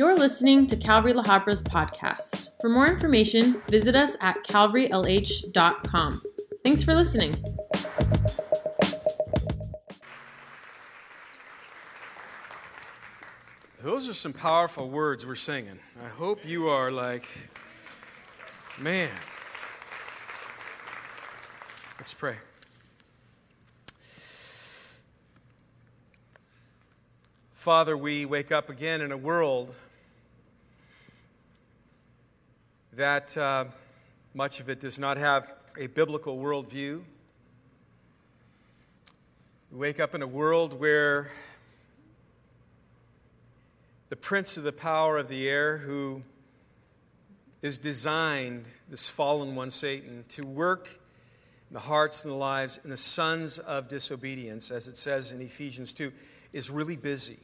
You're listening to Calvary La Habra's podcast. For more information, visit us at calvarylh.com. Thanks for listening. Those are some powerful words we're singing. I hope you are like, man. Let's pray. Father, we wake up again in a world that uh, much of it does not have a biblical worldview. We wake up in a world where the prince of the power of the air, who is designed, this fallen one, Satan, to work in the hearts and the lives and the sons of disobedience, as it says in Ephesians 2, is really busy.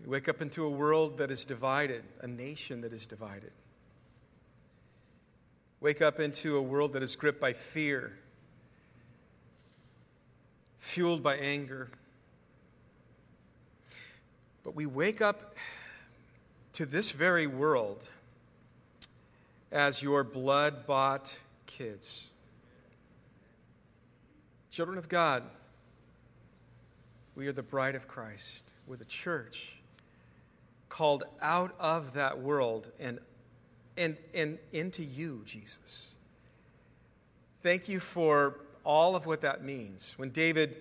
We wake up into a world that is divided, a nation that is divided. Wake up into a world that is gripped by fear, fueled by anger. But we wake up to this very world as your blood bought kids. Children of God, we are the bride of Christ. We're the church called out of that world and, and, and into you, Jesus. Thank you for all of what that means. When David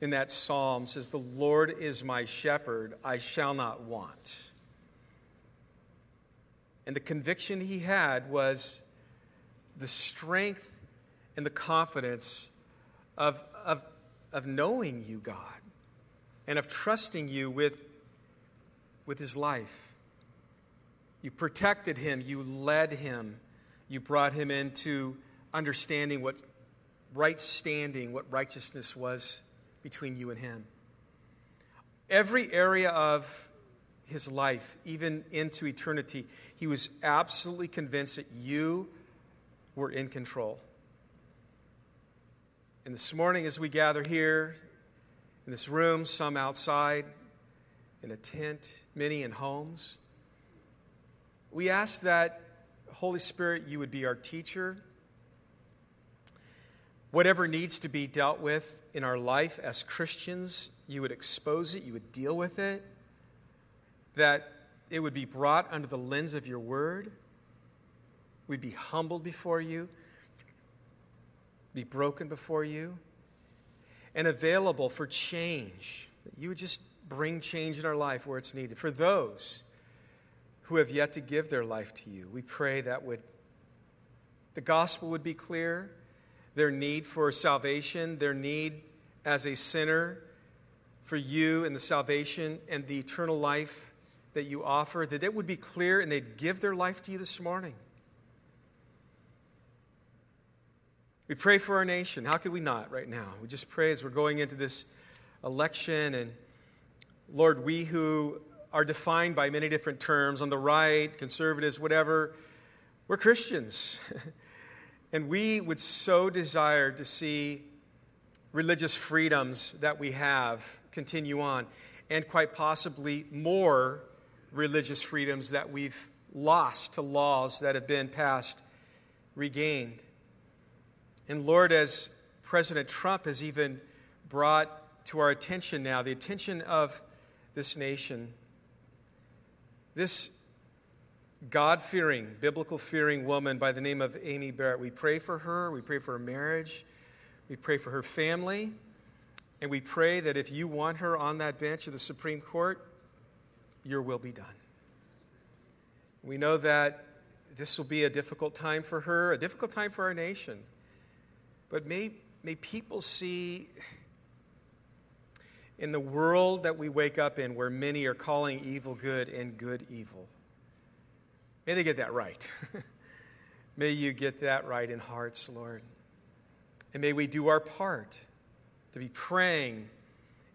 in that psalm says, The Lord is my shepherd, I shall not want. And the conviction he had was the strength and the confidence of, of, of knowing you, God, and of trusting you with with his life. You protected him, you led him, you brought him into understanding what right standing, what righteousness was between you and him. Every area of his life, even into eternity, he was absolutely convinced that you were in control. And this morning, as we gather here in this room, some outside, in a tent, many in homes. We ask that, Holy Spirit, you would be our teacher. Whatever needs to be dealt with in our life as Christians, you would expose it, you would deal with it, that it would be brought under the lens of your word. We'd be humbled before you, be broken before you, and available for change. That you would just bring change in our life where it's needed. For those who have yet to give their life to you, we pray that would the gospel would be clear, their need for salvation, their need as a sinner for you and the salvation and the eternal life that you offer, that it would be clear and they'd give their life to you this morning. We pray for our nation. How could we not right now? We just pray as we're going into this election and Lord, we who are defined by many different terms on the right, conservatives, whatever, we're Christians. and we would so desire to see religious freedoms that we have continue on, and quite possibly more religious freedoms that we've lost to laws that have been passed regained. And Lord, as President Trump has even brought to our attention now, the attention of this nation. This God fearing, biblical fearing woman by the name of Amy Barrett, we pray for her, we pray for her marriage, we pray for her family, and we pray that if you want her on that bench of the Supreme Court, your will be done. We know that this will be a difficult time for her, a difficult time for our nation. But may, may people see in the world that we wake up in, where many are calling evil good and good evil. May they get that right. may you get that right in hearts, Lord. And may we do our part to be praying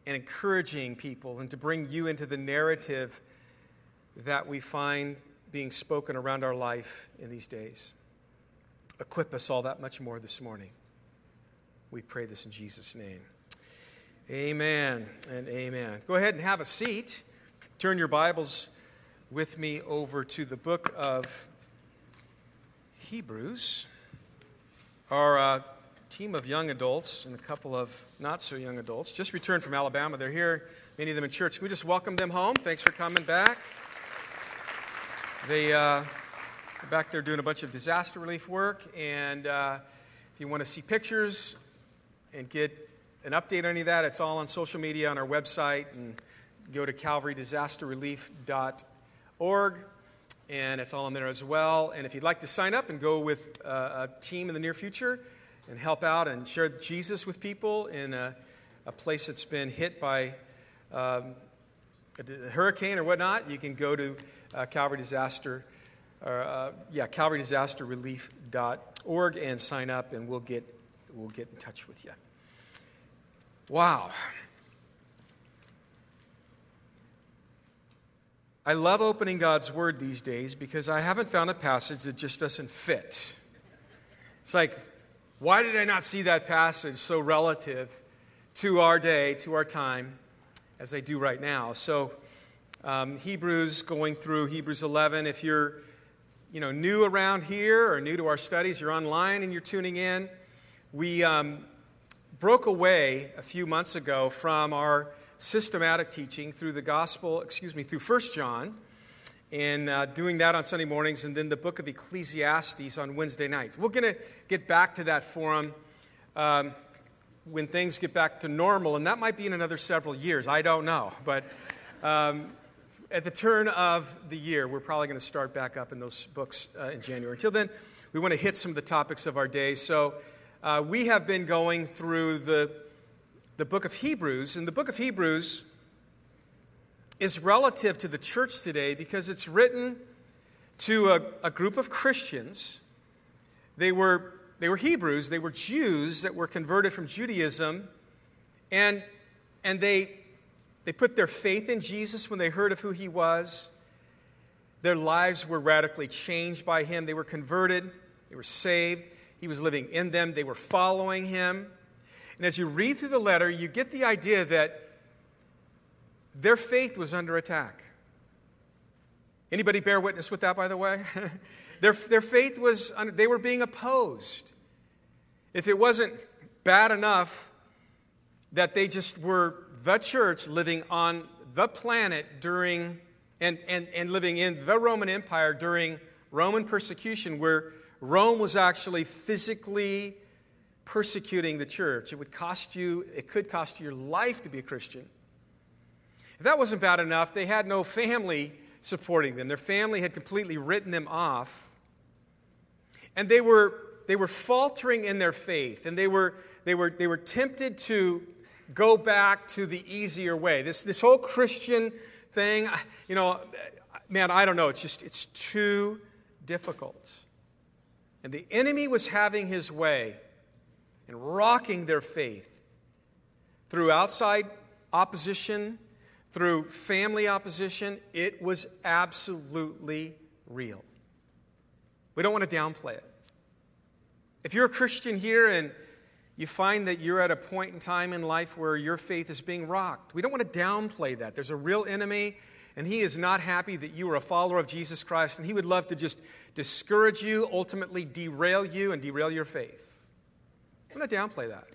and encouraging people and to bring you into the narrative that we find being spoken around our life in these days. Equip us all that much more this morning. We pray this in Jesus' name. Amen and amen. Go ahead and have a seat. turn your Bibles with me over to the book of Hebrews. Our uh, team of young adults and a couple of not so young adults just returned from Alabama. They're here, many of them in church. Can we just welcome them home? Thanks for coming back. They uh, back there doing a bunch of disaster relief work, and uh, if you want to see pictures and get an update on any of that, it's all on social media on our website, and go to calvarydisasterrelief.org and it's all on there as well. And if you'd like to sign up and go with uh, a team in the near future and help out and share Jesus with people in a, a place that's been hit by um, a hurricane or whatnot, you can go to uh, Calvary Disaster, uh, yeah, calvarydisasterrelief.org and sign up, and we'll get we'll get in touch with you. Wow. I love opening God's Word these days because I haven't found a passage that just doesn't fit. It's like, why did I not see that passage so relative to our day, to our time, as I do right now? So, um, Hebrews, going through Hebrews 11. If you're you know, new around here or new to our studies, you're online and you're tuning in. We um, broke away a few months ago from our systematic teaching through the gospel, excuse me, through First John, and uh, doing that on Sunday mornings, and then the book of Ecclesiastes on Wednesday nights. We're going to get back to that forum um, when things get back to normal, and that might be in another several years. I don't know. But um, at the turn of the year, we're probably going to start back up in those books uh, in January. Until then, we want to hit some of the topics of our day. So uh, we have been going through the the book of Hebrews. And the book of Hebrews is relative to the church today because it's written to a, a group of Christians. They were, they were Hebrews, they were Jews that were converted from Judaism, and, and they, they put their faith in Jesus when they heard of who he was. Their lives were radically changed by him. They were converted, they were saved. He was living in them, they were following him. And as you read through the letter, you get the idea that their faith was under attack. Anybody bear witness with that, by the way? their, their faith was, under, they were being opposed. If it wasn't bad enough that they just were the church living on the planet during, and, and, and living in the Roman Empire during Roman persecution, where Rome was actually physically persecuting the church. It would cost you, it could cost you your life to be a Christian. If that wasn't bad enough, they had no family supporting them. Their family had completely written them off. And they were, they were faltering in their faith, and they were, they, were, they were tempted to go back to the easier way. This, this whole Christian thing, you know, man, I don't know. It's just, it's too difficult. And the enemy was having his way and rocking their faith through outside opposition, through family opposition. It was absolutely real. We don't want to downplay it. If you're a Christian here and you find that you're at a point in time in life where your faith is being rocked, we don't want to downplay that. There's a real enemy, and he is not happy that you are a follower of Jesus Christ, and he would love to just discourage you, ultimately derail you, and derail your faith. I'm going to downplay that.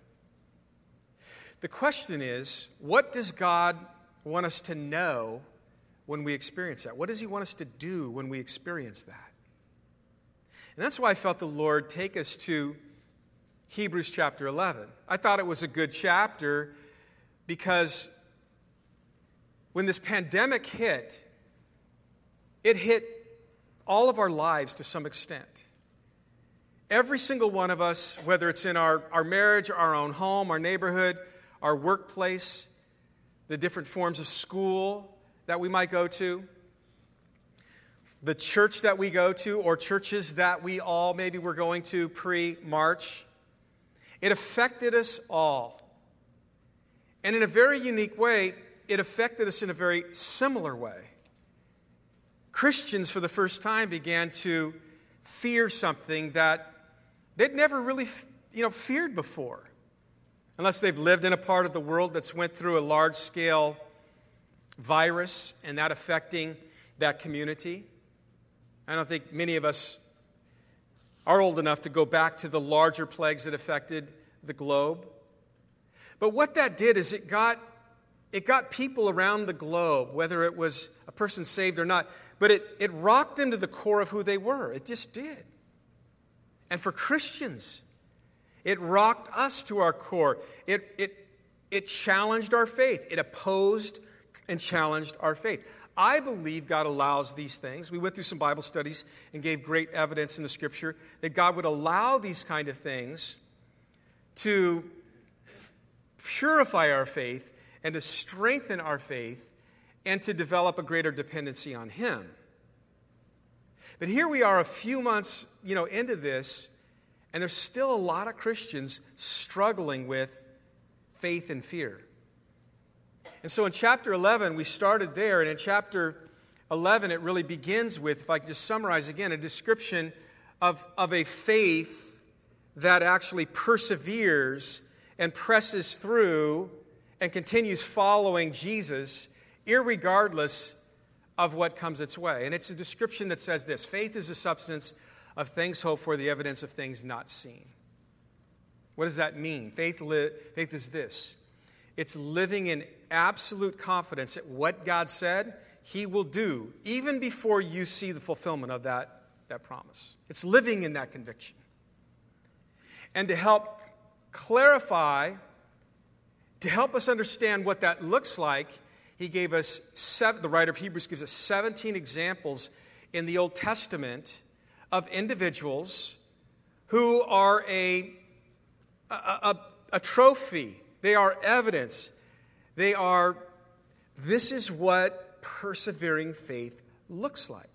The question is what does God want us to know when we experience that? What does He want us to do when we experience that? And that's why I felt the Lord take us to Hebrews chapter 11. I thought it was a good chapter because when this pandemic hit, it hit all of our lives to some extent. Every single one of us, whether it's in our, our marriage, our own home, our neighborhood, our workplace, the different forms of school that we might go to, the church that we go to, or churches that we all maybe were going to pre March, it affected us all. And in a very unique way, it affected us in a very similar way. Christians, for the first time, began to fear something that they'd never really you know, feared before, unless they've lived in a part of the world that's went through a large scale virus and that affecting that community. I don't think many of us are old enough to go back to the larger plagues that affected the globe. But what that did is it got, it got people around the globe, whether it was a person saved or not, but it, it rocked into the core of who they were. It just did. And for Christians, it rocked us to our core. It, it, it challenged our faith. It opposed and challenged our faith. I believe God allows these things. We went through some Bible studies and gave great evidence in the scripture that God would allow these kind of things to purify our faith and to strengthen our faith and to develop a greater dependency on Him. But here we are a few months, you know, into this, and there's still a lot of Christians struggling with faith and fear. And so in chapter 11, we started there, and in chapter 11, it really begins with, if I can just summarize again, a description of, of a faith that actually perseveres and presses through and continues following Jesus, regardless of what comes its way. And it's a description that says this faith is the substance of things hoped for, the evidence of things not seen. What does that mean? Faith, li- faith is this it's living in absolute confidence that what God said, He will do, even before you see the fulfillment of that, that promise. It's living in that conviction. And to help clarify, to help us understand what that looks like, he gave us, seven, the writer of Hebrews gives us 17 examples in the Old Testament of individuals who are a, a, a, a trophy, they are evidence they are, this is what persevering faith looks like.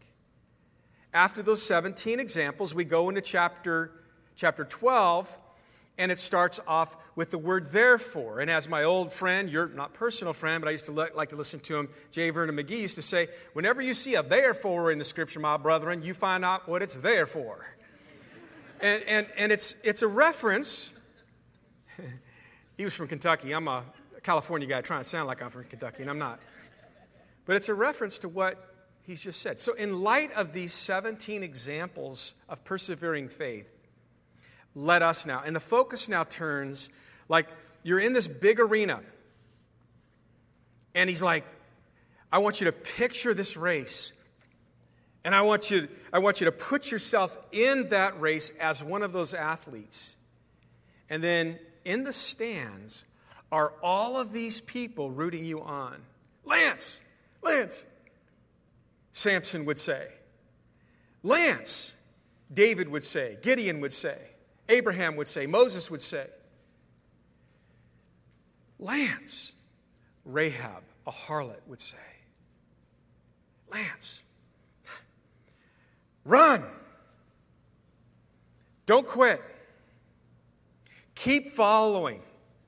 After those 17 examples, we go into chapter, chapter 12, and it starts off with the word therefore. And as my old friend, your not personal friend, but I used to like to listen to him, J. Vernon McGee used to say, whenever you see a therefore in the scripture, my brethren, you find out what it's there for. And, and, and it's, it's a reference. he was from Kentucky. I'm a California guy trying to sound like I'm from Kentucky, and I'm not. But it's a reference to what he's just said. So, in light of these 17 examples of persevering faith, let us now, and the focus now turns like you're in this big arena, and he's like, I want you to picture this race. And I want, you, I want you to put yourself in that race as one of those athletes. And then in the stands, are all of these people rooting you on? Lance, Lance, Samson would say. Lance, David would say. Gideon would say. Abraham would say. Moses would say. Lance, Rahab, a harlot, would say. Lance, run. Don't quit. Keep following.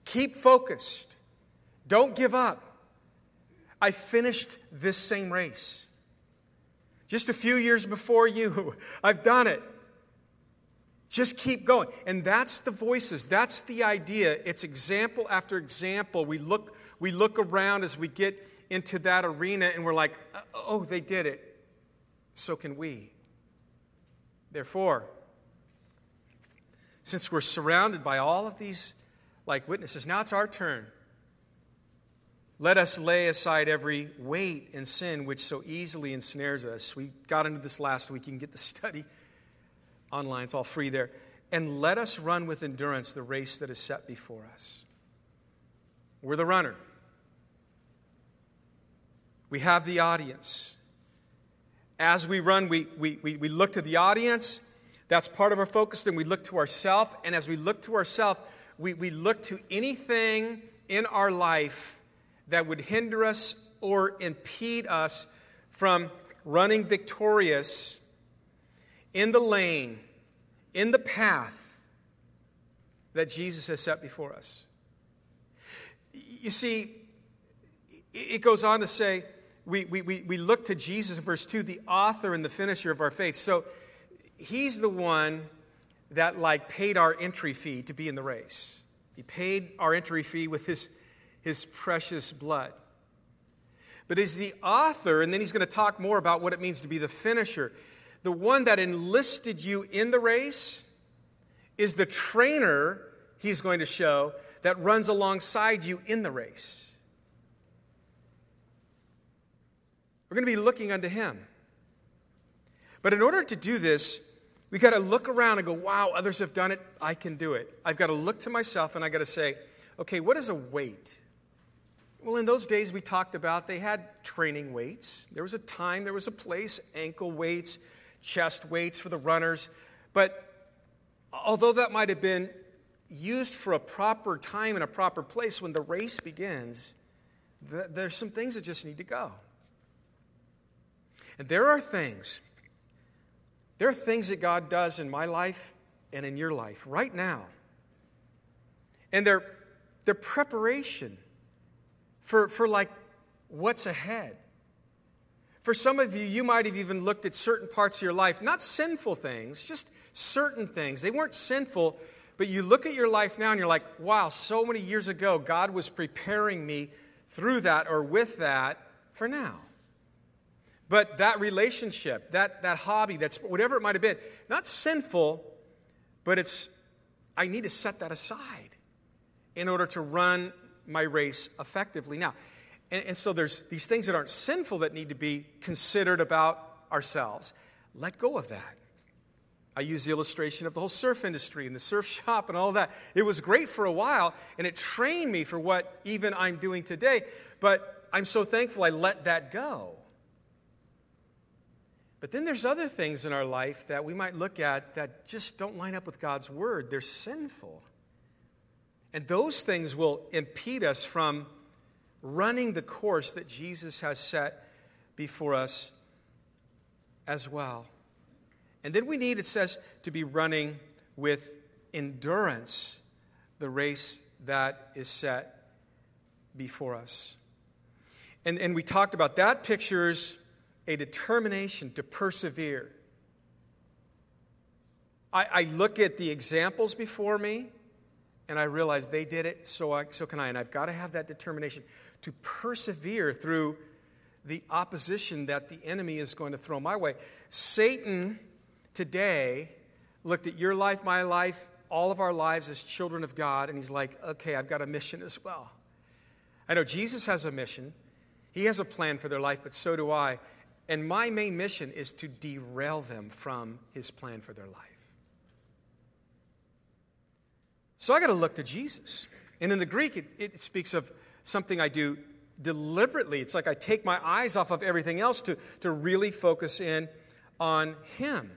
Keep focused. Don't give up. I finished this same race. Just a few years before you, I've done it. Just keep going. And that's the voices. That's the idea. It's example after example. We look, we look around as we get into that arena and we're like, oh, they did it. So can we. Therefore, since we're surrounded by all of these like witnesses. Now it's our turn. Let us lay aside every weight and sin which so easily ensnares us. We got into this last week. You can get the study online, it's all free there. And let us run with endurance the race that is set before us. We're the runner, we have the audience. As we run, we, we, we, we look to the audience. That's part of our focus. Then we look to ourselves. And as we look to ourselves, we, we look to anything in our life that would hinder us or impede us from running victorious in the lane, in the path that Jesus has set before us. You see, it goes on to say, we, we, we look to Jesus in verse 2, the author and the finisher of our faith. So he's the one that like paid our entry fee to be in the race. He paid our entry fee with his, his precious blood. but is the author, and then he's going to talk more about what it means to be the finisher. The one that enlisted you in the race is the trainer, he's going to show, that runs alongside you in the race. We're going to be looking unto him. But in order to do this, we got to look around and go, wow, others have done it. I can do it. I've got to look to myself and I got to say, okay, what is a weight? Well, in those days we talked about, they had training weights. There was a time, there was a place, ankle weights, chest weights for the runners. But although that might have been used for a proper time and a proper place when the race begins, there's some things that just need to go. And there are things, there are things that God does in my life and in your life right now. And they're, they're preparation for, for like what's ahead. For some of you, you might have even looked at certain parts of your life, not sinful things, just certain things. They weren't sinful, but you look at your life now and you're like, wow, so many years ago, God was preparing me through that or with that for now. But that relationship, that, that hobby, that's whatever it might have been, not sinful, but it's, I need to set that aside in order to run my race effectively. Now, and, and so there's these things that aren't sinful that need to be considered about ourselves. Let go of that. I use the illustration of the whole surf industry and the surf shop and all that. It was great for a while, and it trained me for what even I'm doing today. But I'm so thankful I let that go. But then there's other things in our life that we might look at that just don't line up with God's word. They're sinful. And those things will impede us from running the course that Jesus has set before us as well. And then we need, it says, to be running with endurance the race that is set before us. And, and we talked about that pictures a determination to persevere. I, I look at the examples before me and I realize they did it, so, I, so can I. And I've got to have that determination to persevere through the opposition that the enemy is going to throw my way. Satan today looked at your life, my life, all of our lives as children of God, and he's like, okay, I've got a mission as well. I know Jesus has a mission, he has a plan for their life, but so do I. And my main mission is to derail them from his plan for their life. So I got to look to Jesus. And in the Greek, it, it speaks of something I do deliberately. It's like I take my eyes off of everything else to, to really focus in on Him.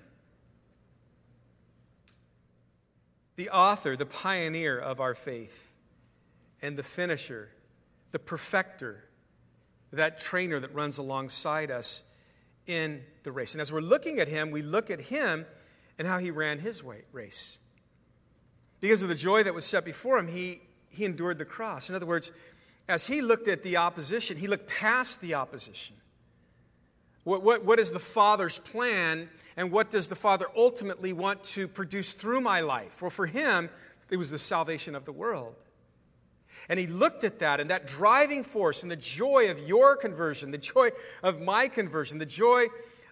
The author, the pioneer of our faith, and the finisher, the perfecter, that trainer that runs alongside us in the race. And as we're looking at him, we look at him and how he ran his race. Because of the joy that was set before him, he, he endured the cross. In other words, as he looked at the opposition, he looked past the opposition. What, what, what is the Father's plan, and what does the Father ultimately want to produce through my life? Well, for him, it was the salvation of the world. And he looked at that and that driving force and the joy of your conversion, the joy of my conversion, the joy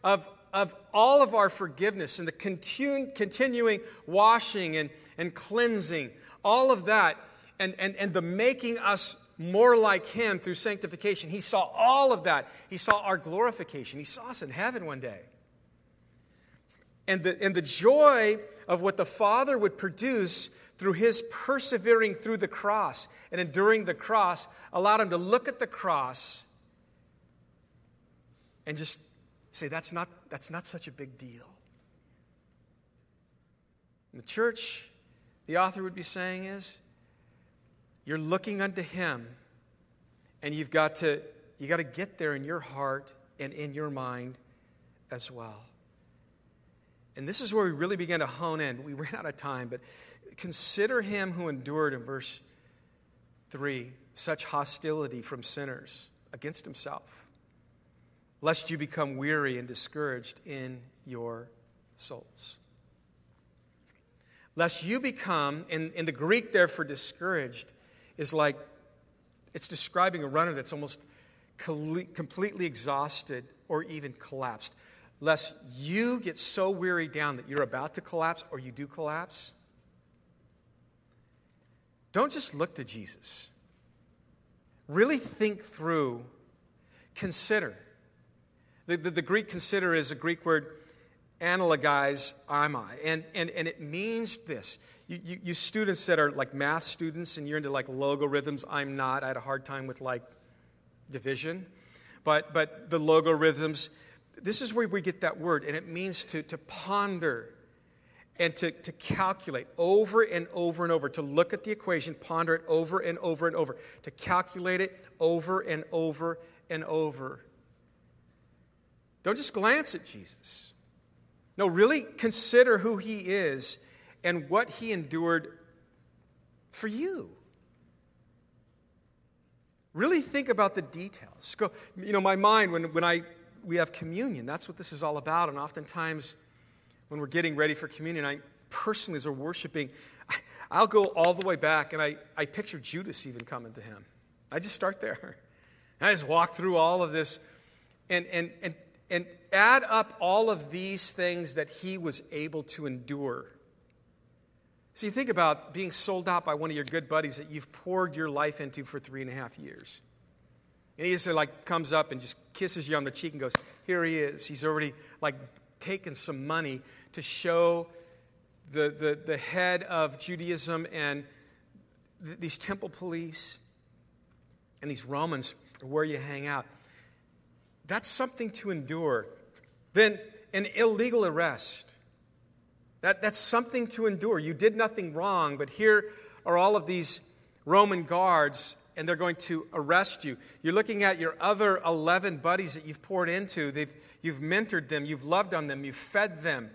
of, of all of our forgiveness and the continu- continuing washing and, and cleansing, all of that, and, and, and the making us more like him through sanctification. He saw all of that. He saw our glorification. He saw us in heaven one day. And the, and the joy of what the Father would produce through his persevering through the cross and enduring the cross allowed him to look at the cross and just say, that's not, that's not such a big deal. In the church, the author would be saying is, you're looking unto him, and you've got to, you got to get there in your heart and in your mind as well. And this is where we really begin to hone in. We ran out of time, but consider him who endured in verse 3 such hostility from sinners against himself, lest you become weary and discouraged in your souls. Lest you become, in, in the Greek there for discouraged, is like it's describing a runner that's almost completely exhausted or even collapsed, lest you get so wearied down that you're about to collapse or you do collapse. Don't just look to Jesus. Really think through, consider. The, the, the Greek consider is a Greek word analogize am I. And, and, and it means this. You, you, you, students that are like math students and you're into like logarithms, I'm not. I had a hard time with like division. But, but the logarithms, this is where we get that word, and it means to, to ponder and to, to calculate over and over and over, to look at the equation, ponder it over and over and over, to calculate it over and over and over. Don't just glance at Jesus. No, really consider who he is and what he endured for you. Really think about the details. Go, you know, my mind, when, when I, we have communion, that's what this is all about. And oftentimes, when we're getting ready for communion, I personally, as we're worshiping, I'll go all the way back and I, I picture Judas even coming to him. I just start there. I just walk through all of this and, and, and, and add up all of these things that he was able to endure. So you think about being sold out by one of your good buddies that you've poured your life into for three and a half years. And he just like comes up and just kisses you on the cheek and goes, Here he is. He's already like taken some money to show the, the, the head of Judaism and th- these temple police and these Romans where you hang out. That's something to endure. Then an illegal arrest. That, that's something to endure. You did nothing wrong, but here are all of these Roman guards, and they're going to arrest you. You're looking at your other 11 buddies that you've poured into. They've, you've mentored them, you've loved on them, you've fed them.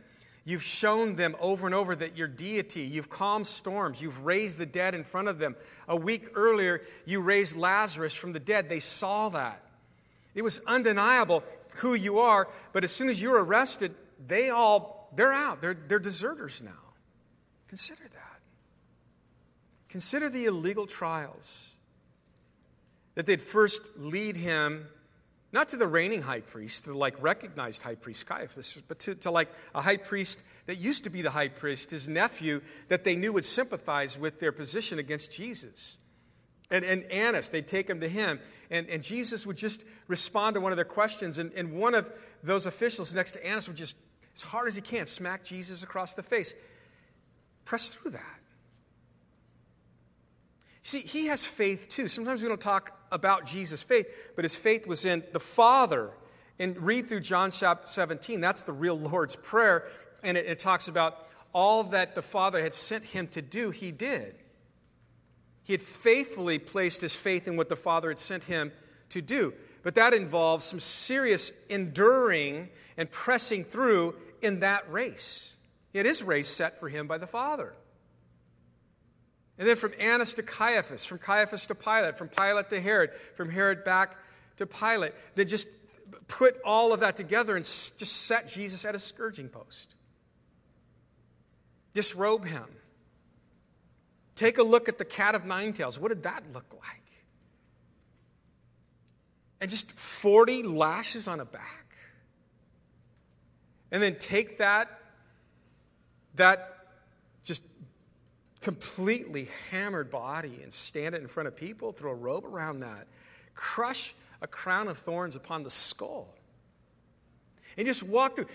You've shown them over and over that you're deity. You've calmed storms. You've raised the dead in front of them. A week earlier, you raised Lazarus from the dead. They saw that. It was undeniable who you are, but as soon as you're arrested, they all, they're out. They're, they're deserters now. Consider that. Consider the illegal trials that they'd first lead him not to the reigning high priest, the like recognized high priest Caiaphas, but to, to like a high priest that used to be the high priest, his nephew, that they knew would sympathize with their position against Jesus. And, and Annas, they'd take him to him, and, and Jesus would just respond to one of their questions. And, and one of those officials next to Annas would just, as hard as he can, smack Jesus across the face. Press through that. See, he has faith too. Sometimes we don't talk about Jesus' faith, but his faith was in the Father. And read through John chapter 17. That's the real Lord's Prayer. And it, it talks about all that the Father had sent him to do, he did. He had faithfully placed his faith in what the Father had sent him to do. But that involves some serious enduring and pressing through in that race. It is race set for him by the Father. And then from Annas to Caiaphas, from Caiaphas to Pilate, from Pilate to Herod, from Herod back to Pilate. They just put all of that together and just set Jesus at a scourging post. Disrobe him. Take a look at the cat of nine tails. What did that look like? And just 40 lashes on a back. And then take that, that just completely hammered body and stand it in front of people, throw a robe around that, crush a crown of thorns upon the skull. And just walk through,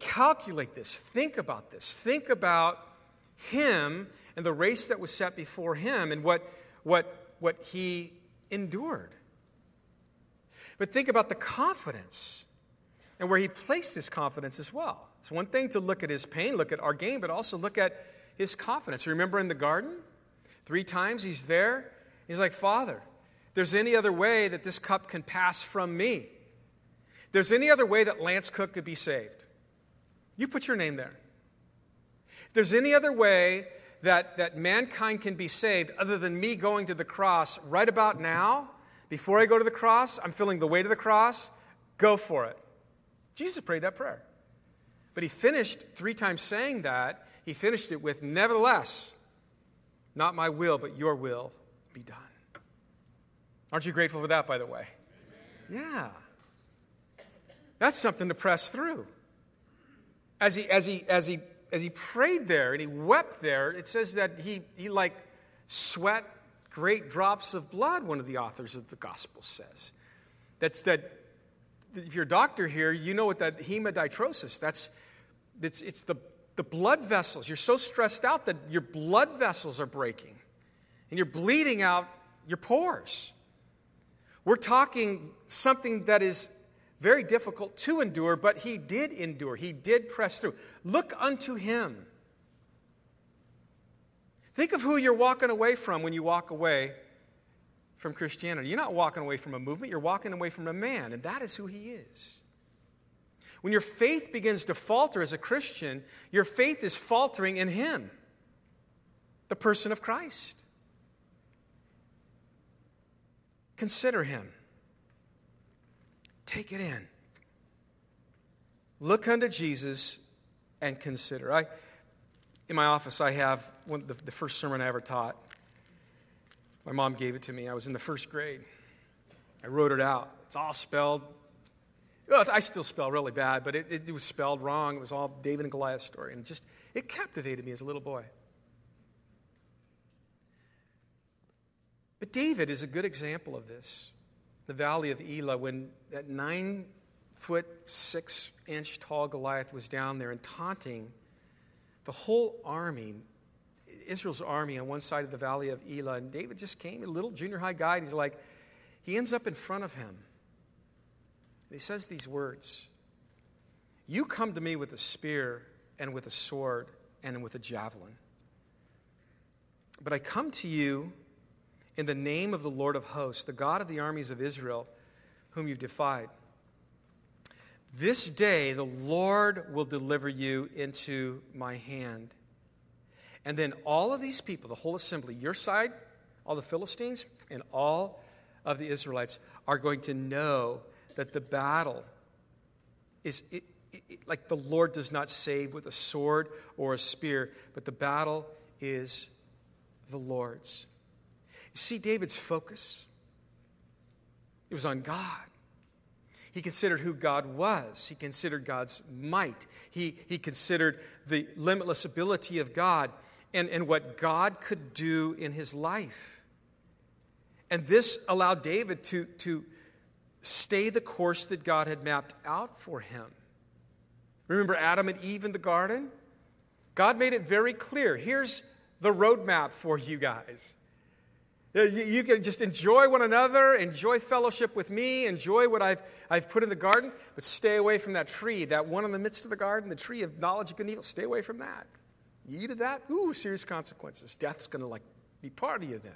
calculate this, think about this, think about him and the race that was set before him and what, what, what he endured. But think about the confidence and where he placed his confidence as well. It's one thing to look at his pain, look at our gain, but also look at his confidence. Remember in the garden? Three times he's there. He's like, Father, there's any other way that this cup can pass from me. There's any other way that Lance Cook could be saved. You put your name there. There's any other way that, that mankind can be saved other than me going to the cross right about now, before I go to the cross, I'm feeling the weight of the cross, go for it. Jesus prayed that prayer. But he finished three times saying that. He finished it with, Nevertheless, not my will, but your will be done. Aren't you grateful for that, by the way? Yeah. That's something to press through. As he, as he, as he, as he prayed there and he wept there, it says that he, he like sweat great drops of blood, one of the authors of the gospel says. That's that, if you're a doctor here, you know what that hemodiatrosis, that's, it's, it's the, the blood vessels. You're so stressed out that your blood vessels are breaking and you're bleeding out your pores. We're talking something that is very difficult to endure, but he did endure. He did press through. Look unto him. Think of who you're walking away from when you walk away from Christianity. You're not walking away from a movement, you're walking away from a man, and that is who he is. When your faith begins to falter as a Christian, your faith is faltering in him, the person of Christ. Consider him. Take it in. Look unto Jesus and consider. I, in my office, I have one, the, the first sermon I ever taught. My mom gave it to me. I was in the first grade. I wrote it out. It's all spelled. Well, I still spell really bad, but it, it, was spelled wrong. It was all David and Goliath story. And just, it captivated me as a little boy. But David is a good example of this the valley of Elah when that nine foot, six inch tall Goliath was down there and taunting the whole army, Israel's army on one side of the valley of Elah. And David just came, a little junior high guy, and he's like, he ends up in front of him. And he says these words You come to me with a spear and with a sword and with a javelin. But I come to you in the name of the Lord of hosts, the God of the armies of Israel, whom you've defied. This day the Lord will deliver you into my hand. And then all of these people, the whole assembly, your side, all the Philistines, and all of the Israelites, are going to know that the battle is it, it, like the Lord does not save with a sword or a spear, but the battle is the Lord's. See David's focus? It was on God. He considered who God was. He considered God's might. He, he considered the limitless ability of God and, and what God could do in his life. And this allowed David to, to stay the course that God had mapped out for him. Remember Adam and Eve in the garden? God made it very clear here's the roadmap for you guys. Uh, you can just enjoy one another, enjoy fellowship with me, enjoy what I've, I've put in the garden, but stay away from that tree, that one in the midst of the garden, the tree of knowledge of good and evil. Stay away from that. You eat of that, ooh, serious consequences. Death's going to like be part of you then.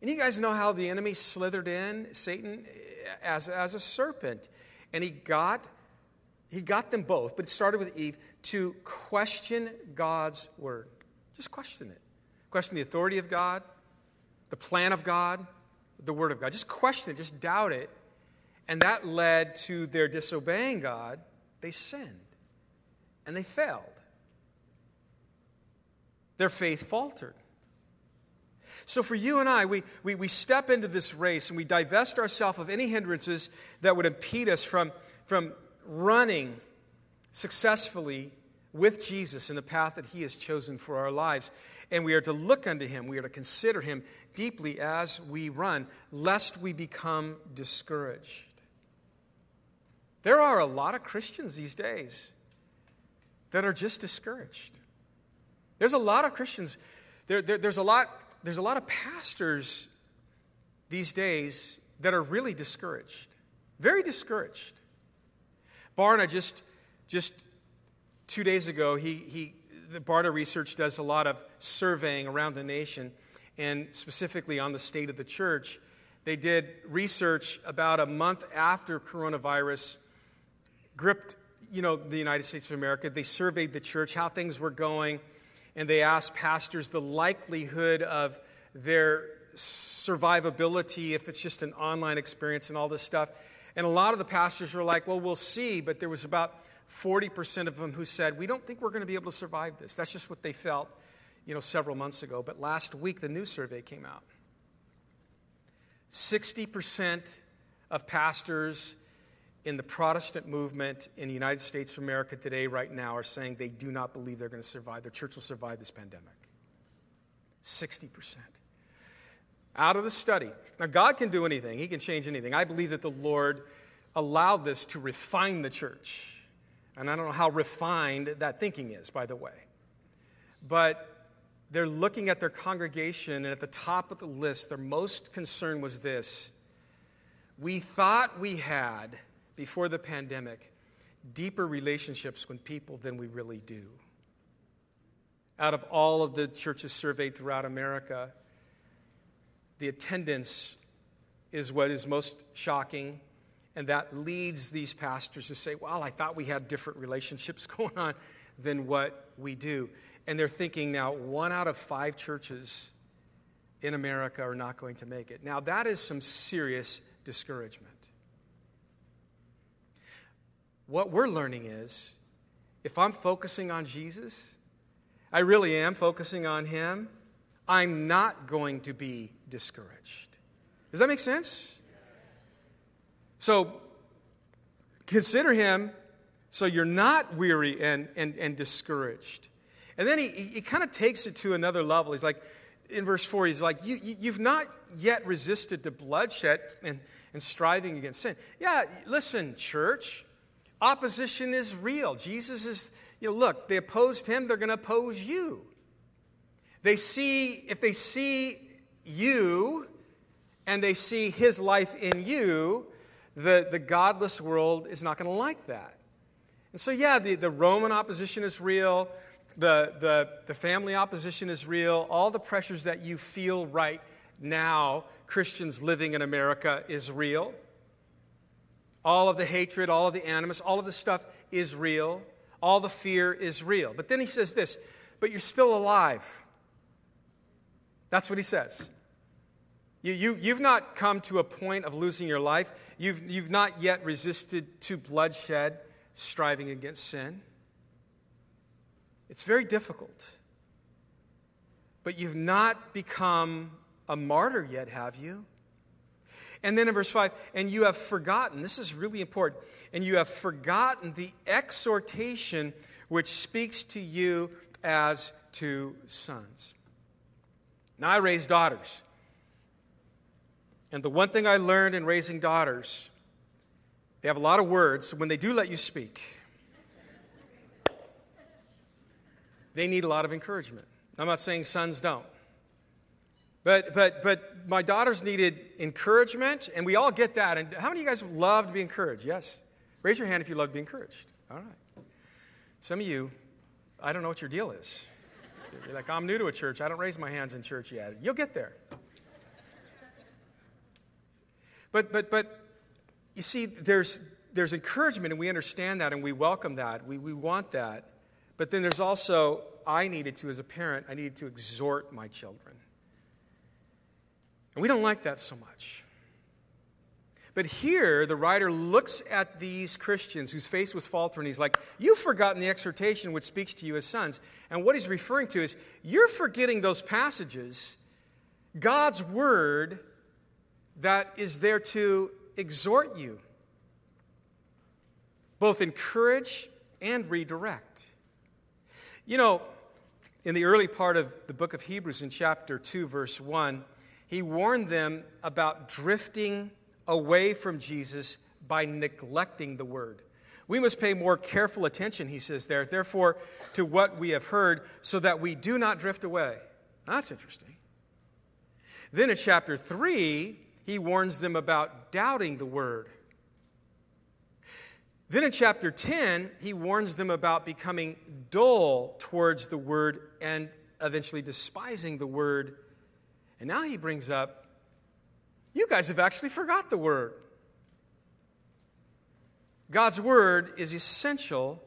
And you guys know how the enemy slithered in, Satan, uh, as, as a serpent. And he got, he got them both, but it started with Eve, to question God's word. Just question it. Question the authority of God, the plan of God, the Word of God. Just question it, just doubt it. And that led to their disobeying God. They sinned and they failed. Their faith faltered. So, for you and I, we, we, we step into this race and we divest ourselves of any hindrances that would impede us from, from running successfully with Jesus in the path that he has chosen for our lives. And we are to look unto him, we are to consider him deeply as we run, lest we become discouraged. There are a lot of Christians these days that are just discouraged. There's a lot of Christians, there, there, there's, a lot, there's a lot of pastors these days that are really discouraged, very discouraged. Barna just, just two days ago, he, he, the Barna Research does a lot of surveying around the nation, and specifically on the state of the church. They did research about a month after coronavirus gripped you know, the United States of America. They surveyed the church, how things were going, and they asked pastors the likelihood of their survivability if it's just an online experience and all this stuff. And a lot of the pastors were like, well, we'll see, but there was about 40% of them who said, We don't think we're going to be able to survive this. That's just what they felt, you know, several months ago. But last week, the new survey came out. 60% of pastors in the Protestant movement in the United States of America today, right now, are saying they do not believe they're going to survive, their church will survive this pandemic. 60%. Out of the study. Now, God can do anything, He can change anything. I believe that the Lord allowed this to refine the church. And I don't know how refined that thinking is, by the way. But they're looking at their congregation, and at the top of the list, their most concern was this We thought we had, before the pandemic, deeper relationships with people than we really do. Out of all of the churches surveyed throughout America, the attendance is what is most shocking. And that leads these pastors to say, Well, I thought we had different relationships going on than what we do. And they're thinking now one out of five churches in America are not going to make it. Now, that is some serious discouragement. What we're learning is if I'm focusing on Jesus, I really am focusing on Him, I'm not going to be discouraged. Does that make sense? So, consider Him so you're not weary and, and, and discouraged. And then he, he kind of takes it to another level. He's like, in verse 4, he's like, you, you, have not yet resisted the bloodshed and, and striving against sin. Yeah, listen, church, opposition is real. Jesus is, you know, look, they opposed him, they're going to oppose you. They see, if they see you and they see his life in you, the, the godless world is not going to like that. And so, yeah, the, the Roman opposition is real the, the, the family opposition is real. All the pressures that you feel right now, Christians living in America, is real. All of the hatred, all of the animus, all of the stuff is real. All the fear is real. But then he says this, but you're still alive. That's what he says. You, you, you've not come to a point of losing your life. You've, you've not yet resisted to bloodshed, striving against sin. It's very difficult. But you've not become a martyr yet, have you? And then in verse 5, and you have forgotten, this is really important, and you have forgotten the exhortation which speaks to you as to sons. Now, I raise daughters. And the one thing I learned in raising daughters, they have a lot of words. When they do let you speak, they need a lot of encouragement. I'm not saying sons don't. But, but, but my daughters needed encouragement, and we all get that. And how many of you guys love to be encouraged? Yes. Raise your hand if you love to be encouraged. All right. Some of you, I don't know what your deal is. You're like, I'm new to a church. I don't raise my hands in church yet. You'll get there. But, but, but, you see, there's, there's encouragement, and we understand that, and we welcome that. We, we want that. But then there's also, I needed to, as a parent, I needed to exhort my children. And we don't like that so much. But here, the writer looks at these Christians whose face was faltering. He's like, You've forgotten the exhortation which speaks to you as sons. And what he's referring to is, You're forgetting those passages, God's word that is there to exhort you, both encourage and redirect. You know, in the early part of the book of Hebrews, in chapter 2, verse 1, he warned them about drifting away from Jesus by neglecting the word. We must pay more careful attention, he says there, therefore, to what we have heard, so that we do not drift away. That's interesting. Then in chapter 3, he warns them about doubting the word. Then in chapter 10, he warns them about becoming dull towards the word and eventually despising the word. And now he brings up, you guys have actually forgot the word. God's word is essential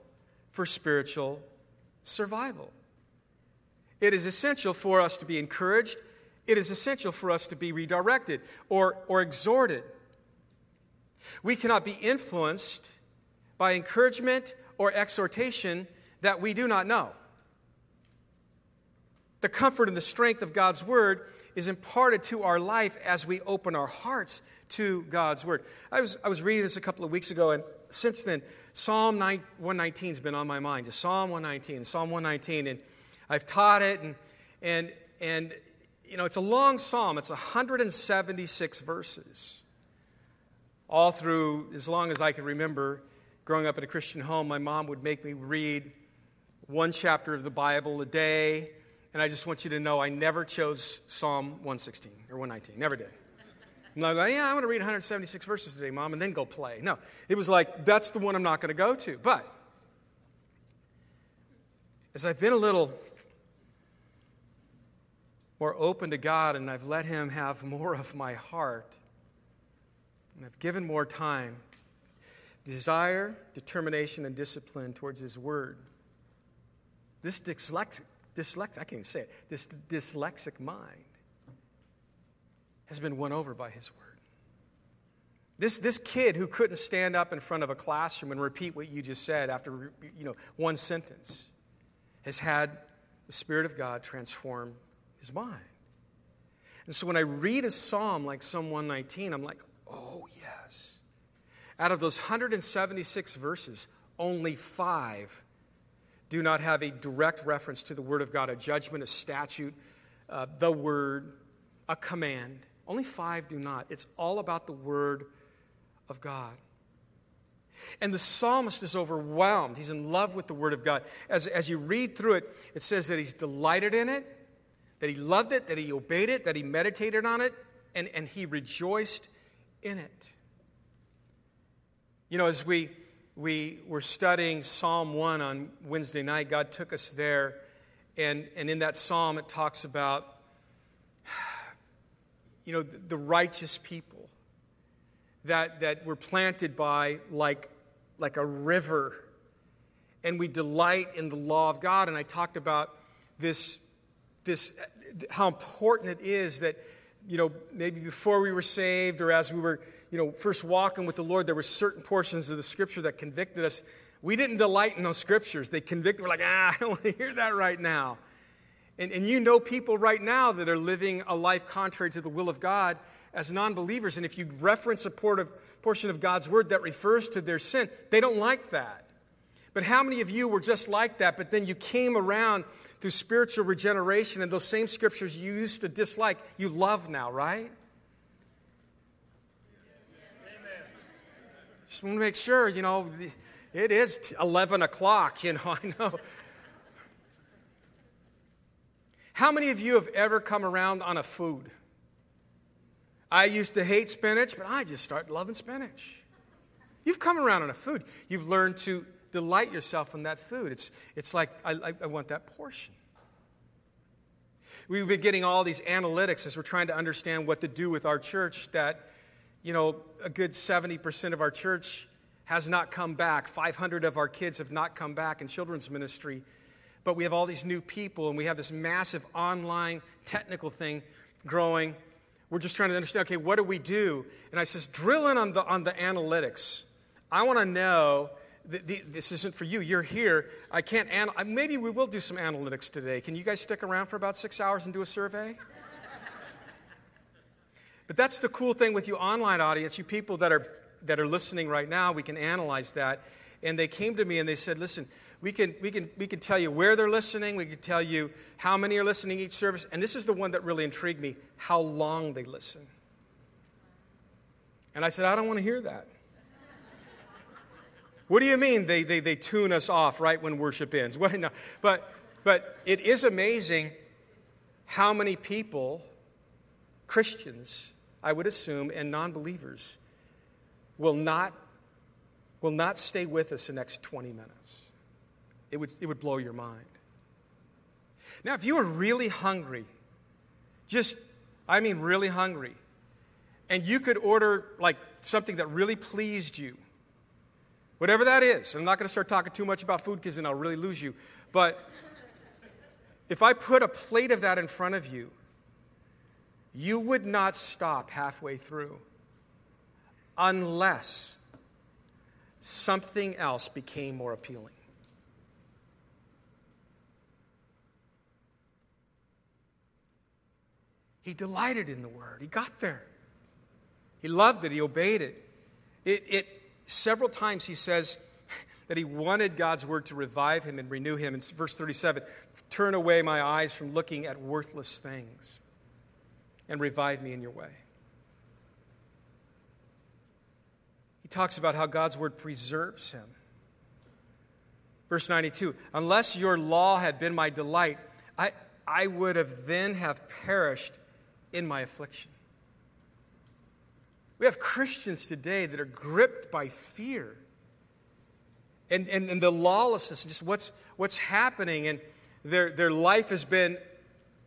for spiritual survival. It is essential for us to be encouraged. It is essential for us to be redirected or, or exhorted. We cannot be influenced by encouragement or exhortation that we do not know. The comfort and the strength of God's word is imparted to our life as we open our hearts to God's word. I was, I was reading this a couple of weeks ago, and since then, Psalm 119 has been on my mind. Just Psalm 119, Psalm 119, and I've taught it, and and and you know it's a long psalm. It's 176 verses, all through as long as I can remember. Growing up in a Christian home, my mom would make me read one chapter of the Bible a day, and I just want you to know I never chose Psalm 116 or 119. Never did. I'm like, yeah, I want to read 176 verses today, mom, and then go play. No, it was like, that's the one I'm not going to go to. But as I've been a little more open to God and I've let Him have more of my heart, and I've given more time, desire, determination, and discipline towards His Word, this dyslexic, dyslexic I can't say it, this dyslexic mind has been won over by his word. This, this kid who couldn't stand up in front of a classroom and repeat what you just said after you know, one sentence has had the Spirit of God transform his mind. And so when I read a psalm like Psalm 119, I'm like, oh, yes. Out of those 176 verses, only five do not have a direct reference to the Word of God, a judgment, a statute, uh, the Word, a command. Only five do not. It's all about the Word of God. And the psalmist is overwhelmed. He's in love with the Word of God. As, as you read through it, it says that he's delighted in it, that he loved it, that he obeyed it, that he meditated on it, and, and he rejoiced in it. You know, as we, we were studying Psalm 1 on Wednesday night, God took us there. And, and in that psalm, it talks about you know, the righteous people that, that were planted by like, like a river. And we delight in the law of God. And I talked about this, this how important it is that, you know, maybe before we were saved or as we were, you know, first walking with the Lord, there were certain portions of the scripture that convicted us. We didn't delight in those scriptures. They convicted, we're like, ah, I don't want to hear that right now. And, and you know people right now that are living a life contrary to the will of God as non believers. And if you reference a port of, portion of God's word that refers to their sin, they don't like that. But how many of you were just like that, but then you came around through spiritual regeneration and those same scriptures you used to dislike, you love now, right? Just want to make sure, you know, it is 11 o'clock, you know, I know. How many of you have ever come around on a food? I used to hate spinach, but I just started loving spinach. You've come around on a food. You've learned to delight yourself in that food. It's, it's like, I, I want that portion. We've been getting all these analytics as we're trying to understand what to do with our church that, you know, a good 70% of our church has not come back. 500 of our kids have not come back in children's ministry but we have all these new people and we have this massive online technical thing growing. We're just trying to understand okay, what do we do? And I says, drill in on the, on the analytics. I want to know. The, this isn't for you. You're here. I can't. Anal- maybe we will do some analytics today. Can you guys stick around for about six hours and do a survey? but that's the cool thing with you online audience, you people that are that are listening right now. We can analyze that. And they came to me and they said, "Listen, we can, we, can, we can tell you where they're listening. We can tell you how many are listening each service. And this is the one that really intrigued me how long they listen. And I said, I don't want to hear that. What do you mean they, they, they tune us off right when worship ends? What, no. but, but it is amazing how many people, Christians, I would assume, and non believers, will not, will not stay with us the next 20 minutes. It would, it would blow your mind. Now, if you were really hungry, just, I mean, really hungry, and you could order like something that really pleased you, whatever that is, I'm not going to start talking too much about food because then I'll really lose you. But if I put a plate of that in front of you, you would not stop halfway through unless something else became more appealing. He delighted in the word. He got there. He loved it. He obeyed it. It, it several times he says that he wanted God's word to revive him and renew him. In verse 37, turn away my eyes from looking at worthless things and revive me in your way. He talks about how God's word preserves him. Verse 92 Unless your law had been my delight, I, I would have then have perished in my affliction. We have Christians today that are gripped by fear and, and, and the lawlessness, just what's, what's happening, and their, their life has been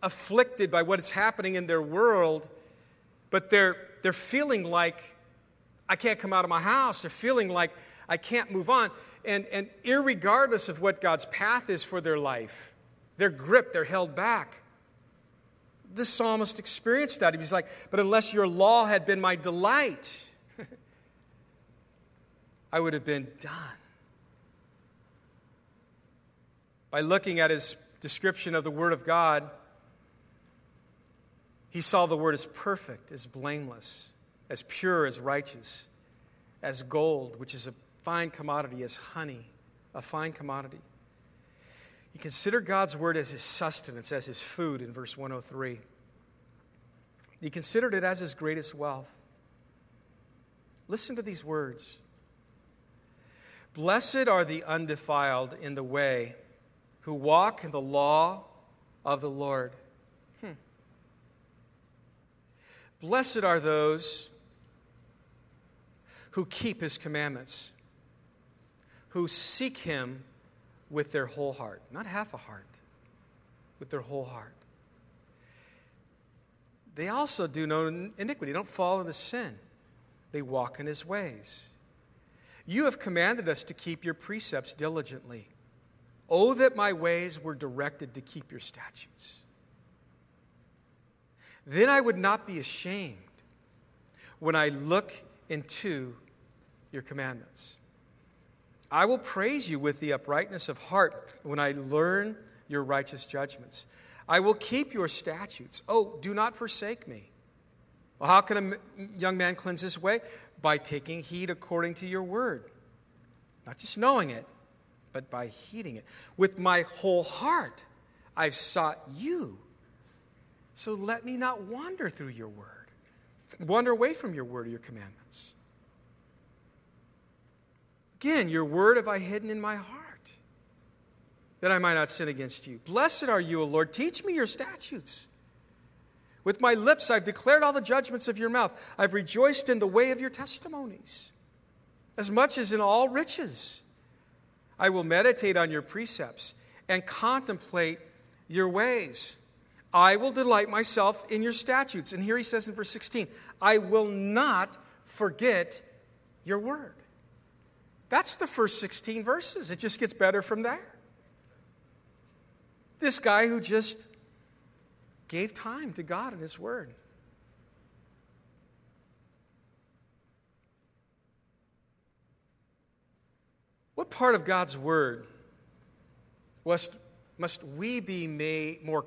afflicted by what is happening in their world, but they're, they're feeling like I can't come out of my house. They're feeling like I can't move on. And, and regardless of what God's path is for their life, they're gripped, they're held back. The psalmist experienced that. He was like, But unless your law had been my delight, I would have been done. By looking at his description of the Word of God, he saw the Word as perfect, as blameless, as pure, as righteous, as gold, which is a fine commodity, as honey, a fine commodity. He considered God's word as his sustenance, as his food in verse 103. He considered it as his greatest wealth. Listen to these words Blessed are the undefiled in the way who walk in the law of the Lord. Hmm. Blessed are those who keep his commandments, who seek him with their whole heart, not half a heart, with their whole heart. They also do no iniquity, don't fall into sin. They walk in his ways. You have commanded us to keep your precepts diligently. Oh, that my ways were directed to keep your statutes. Then I would not be ashamed when I look into your commandments. I will praise you with the uprightness of heart when I learn your righteous judgments. I will keep your statutes. Oh, do not forsake me. Well, how can a young man cleanse his way? By taking heed according to your word. Not just knowing it, but by heeding it. With my whole heart, I've sought you. So let me not wander through your word, wander away from your word or your commandments. Again, your word have I hidden in my heart, that I might not sin against you. Blessed are you, O Lord. Teach me your statutes. With my lips I've declared all the judgments of your mouth. I've rejoiced in the way of your testimonies, as much as in all riches. I will meditate on your precepts and contemplate your ways. I will delight myself in your statutes. And here he says in verse 16, I will not forget your word. That's the first 16 verses. It just gets better from there. This guy who just gave time to God and His Word. What part of God's Word must, must we be made more,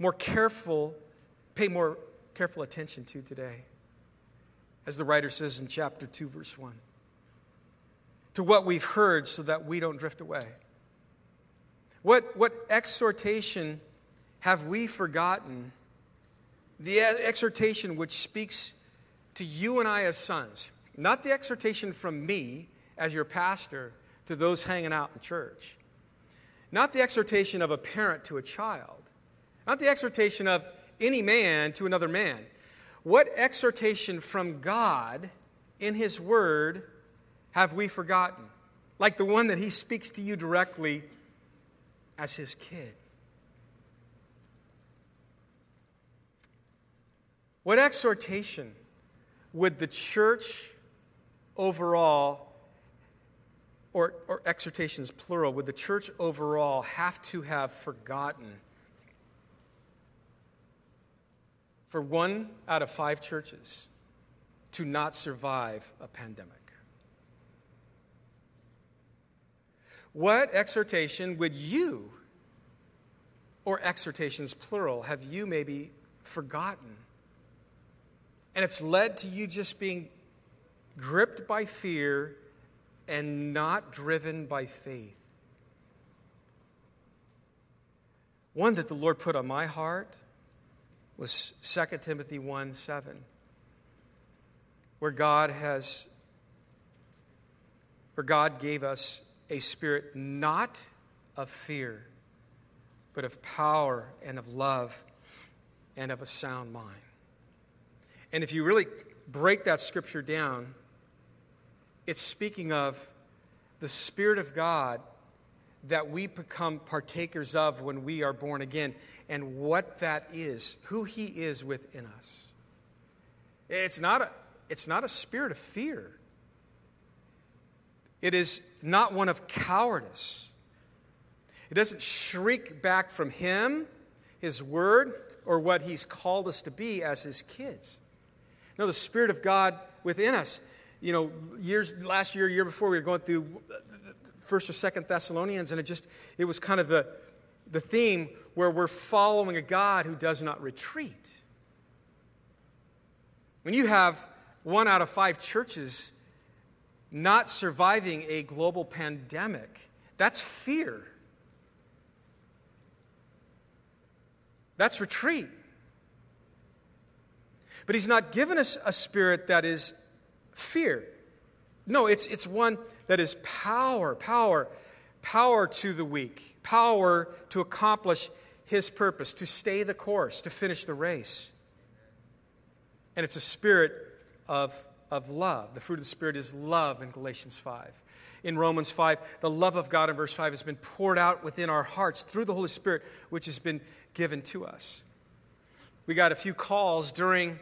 more careful, pay more careful attention to today? As the writer says in chapter 2, verse 1 to what we've heard so that we don't drift away? What, what exhortation have we forgotten? The exhortation which speaks to you and I as sons, not the exhortation from me as your pastor to those hanging out in church, not the exhortation of a parent to a child, not the exhortation of any man to another man. What exhortation from God in His Word have we forgotten? Like the one that he speaks to you directly as his kid. What exhortation would the church overall, or, or exhortations plural, would the church overall have to have forgotten for one out of five churches to not survive a pandemic? What exhortation would you, or exhortations plural, have you maybe forgotten. And it's led to you just being gripped by fear and not driven by faith. One that the Lord put on my heart was 2 Timothy 1 7, where God has, where God gave us a spirit not of fear, but of power and of love and of a sound mind. And if you really break that scripture down, it's speaking of the Spirit of God that we become partakers of when we are born again and what that is, who He is within us. It's not a, it's not a spirit of fear, it is not one of cowardice. It doesn't shriek back from Him, His Word, or what He's called us to be as His kids. No, the Spirit of God within us. You know, years last year, year before, we were going through First or Second Thessalonians, and it just it was kind of the the theme where we're following a God who does not retreat. When you have one out of five churches not surviving a global pandemic, that's fear. That's retreat. But he's not given us a spirit that is fear. No, it's, it's one that is power, power, power to the weak, power to accomplish his purpose, to stay the course, to finish the race. And it's a spirit of, of love. The fruit of the Spirit is love in Galatians 5. In Romans 5, the love of God in verse 5 has been poured out within our hearts through the Holy Spirit, which has been given to us. We got a few calls during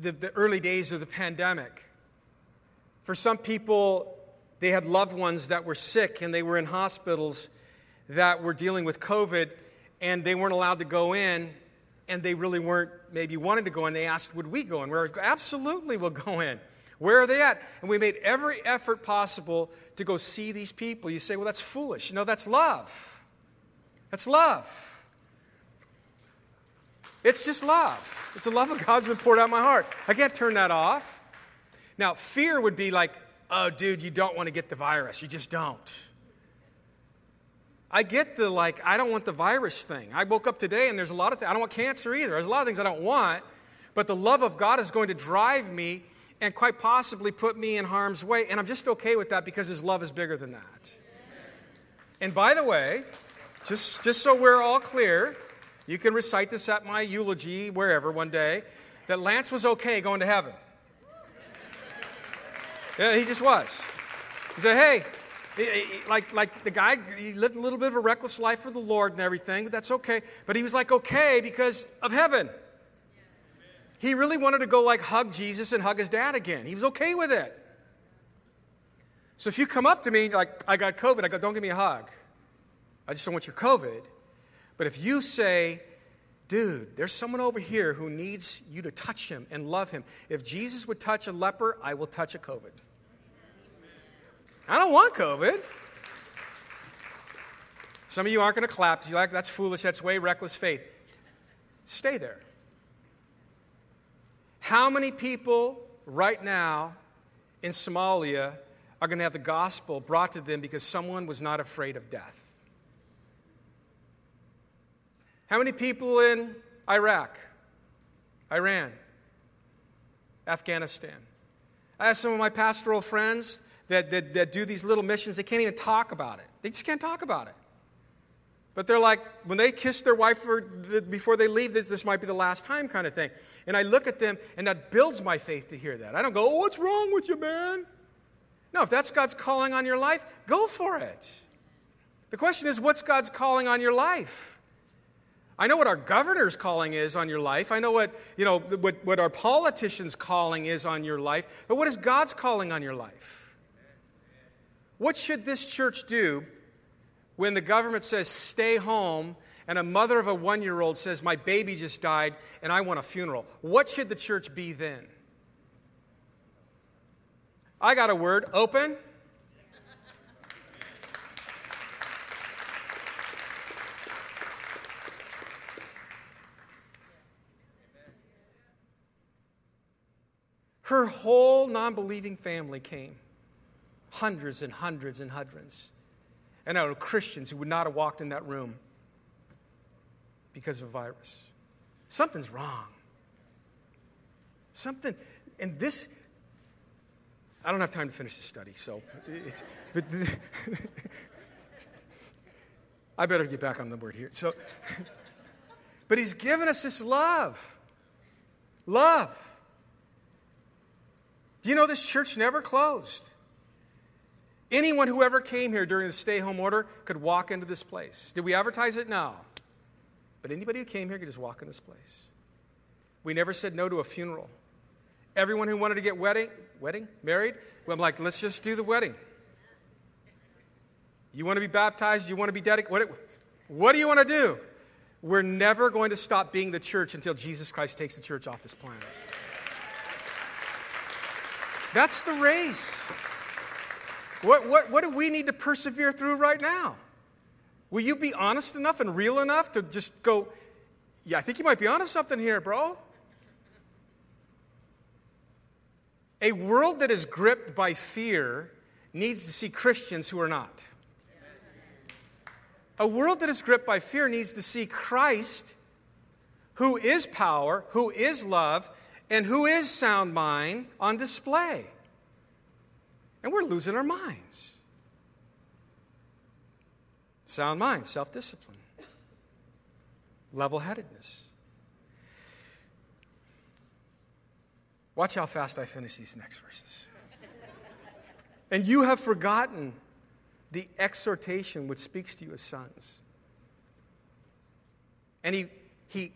the, the early days of the pandemic. For some people, they had loved ones that were sick and they were in hospitals that were dealing with COVID and they weren't allowed to go in and they really weren't maybe wanted to go in. They asked, Would we go in? We're absolutely we'll go in. Where are they at? And we made every effort possible to go see these people. You say, Well, that's foolish. No, that's love. That's love. It's just love. It's a love of God's been poured out my heart. I can't turn that off. Now, fear would be like, oh, dude, you don't want to get the virus. You just don't. I get the like, I don't want the virus thing. I woke up today and there's a lot of things. I don't want cancer either. There's a lot of things I don't want. But the love of God is going to drive me and quite possibly put me in harm's way. And I'm just okay with that because His love is bigger than that. And by the way, just, just so we're all clear, you can recite this at my eulogy, wherever, one day, that Lance was okay going to heaven. Yeah, he just was. He said, hey, like, like the guy, he lived a little bit of a reckless life for the Lord and everything, but that's okay. But he was like, okay, because of heaven. He really wanted to go like hug Jesus and hug his dad again. He was okay with it. So if you come up to me like, I got COVID, I go, don't give me a hug. I just don't want your COVID. But if you say, dude, there's someone over here who needs you to touch him and love him. If Jesus would touch a leper, I will touch a COVID. I don't want COVID. Some of you aren't going to clap. You're like, that's foolish. That's way reckless faith. Stay there. How many people right now in Somalia are going to have the gospel brought to them because someone was not afraid of death? How many people in Iraq, Iran, Afghanistan? I have some of my pastoral friends that, that, that do these little missions, they can't even talk about it. They just can't talk about it. But they're like, when they kiss their wife the, before they leave, this, this might be the last time kind of thing. And I look at them, and that builds my faith to hear that. I don't go, oh, what's wrong with you, man? No, if that's God's calling on your life, go for it. The question is, what's God's calling on your life? I know what our governor's calling is on your life. I know what, you know, what, what our politicians' calling is on your life. But what is God's calling on your life? What should this church do when the government says, stay home, and a mother of a one year old says, my baby just died and I want a funeral? What should the church be then? I got a word open. Her whole non believing family came hundreds and hundreds and hundreds. And out of Christians who would not have walked in that room because of a virus. Something's wrong. Something, and this, I don't have time to finish the study, so it's, but I better get back on the word here. So, but he's given us this love. Love. Do you know this church never closed? Anyone who ever came here during the stay home order could walk into this place. Did we advertise it? No. But anybody who came here could just walk in this place. We never said no to a funeral. Everyone who wanted to get wedding, wedding, married, I'm like, let's just do the wedding. You want to be baptized? You want to be dedicated? What, what do you want to do? We're never going to stop being the church until Jesus Christ takes the church off this planet. That's the race. What, what, what do we need to persevere through right now? Will you be honest enough and real enough to just go, yeah, I think you might be onto something here, bro? A world that is gripped by fear needs to see Christians who are not. A world that is gripped by fear needs to see Christ, who is power, who is love, and who is sound mind, on display. And we're losing our minds. Sound mind, self discipline, level headedness. Watch how fast I finish these next verses. and you have forgotten the exhortation which speaks to you as sons. And he, he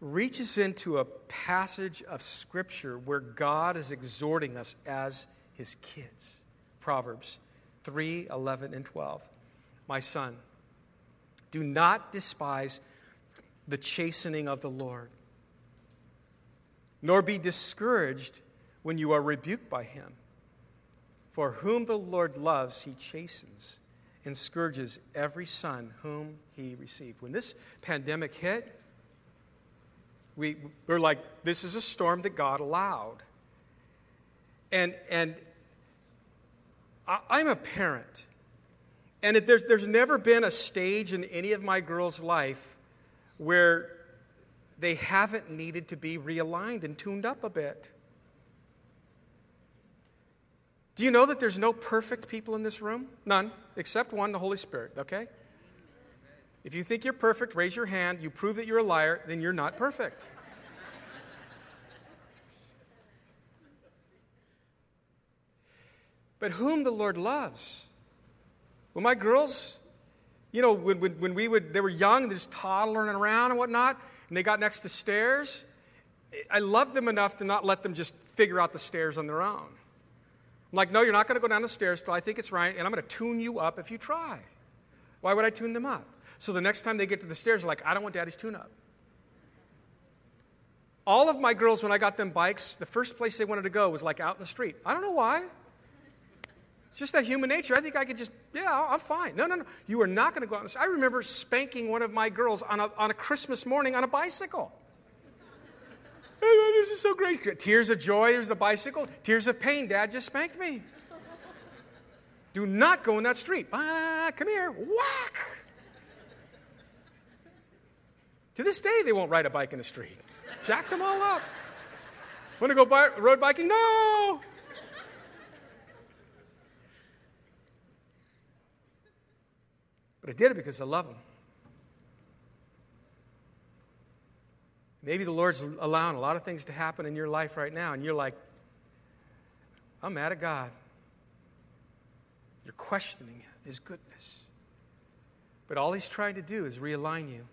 reaches into a passage of Scripture where God is exhorting us as his kids. Proverbs 3 11 and 12. My son, do not despise the chastening of the Lord, nor be discouraged when you are rebuked by him. For whom the Lord loves, he chastens and scourges every son whom he received. When this pandemic hit, we were like, this is a storm that God allowed. And, and I, am a parent. And it, there's, there's never been a stage in any of my girls' life where they haven't needed to be realigned and tuned up a bit. Do you know that there's no perfect people in this room? None, except one, the Holy Spirit, okay? If you think you're perfect, raise your hand. You prove that you're a liar, then you're not perfect. But whom the Lord loves. Well, my girls, you know, when, when, when we would, they were young, they just toddling around and whatnot, and they got next to stairs, I loved them enough to not let them just figure out the stairs on their own. I'm like, no, you're not going to go down the stairs till I think it's right, and I'm going to tune you up if you try. Why would I tune them up? So the next time they get to the stairs, they're like, I don't want daddy's tune up. All of my girls, when I got them bikes, the first place they wanted to go was like out in the street. I don't know why. It's just that human nature. I think I could just, yeah, I'm fine. No, no, no. You are not going to go out in the. I remember spanking one of my girls on a, on a Christmas morning on a bicycle. this is so great. Tears of joy, there's the bicycle. Tears of pain, Dad just spanked me. Do not go in that street. Ah, come here. Whack. To this day, they won't ride a bike in the street. Jack them all up. Want to go by, road biking? No. But I did it because I love them. Maybe the Lord's allowing a lot of things to happen in your life right now, and you're like, I'm mad at God. You're questioning His goodness. But all He's trying to do is realign you.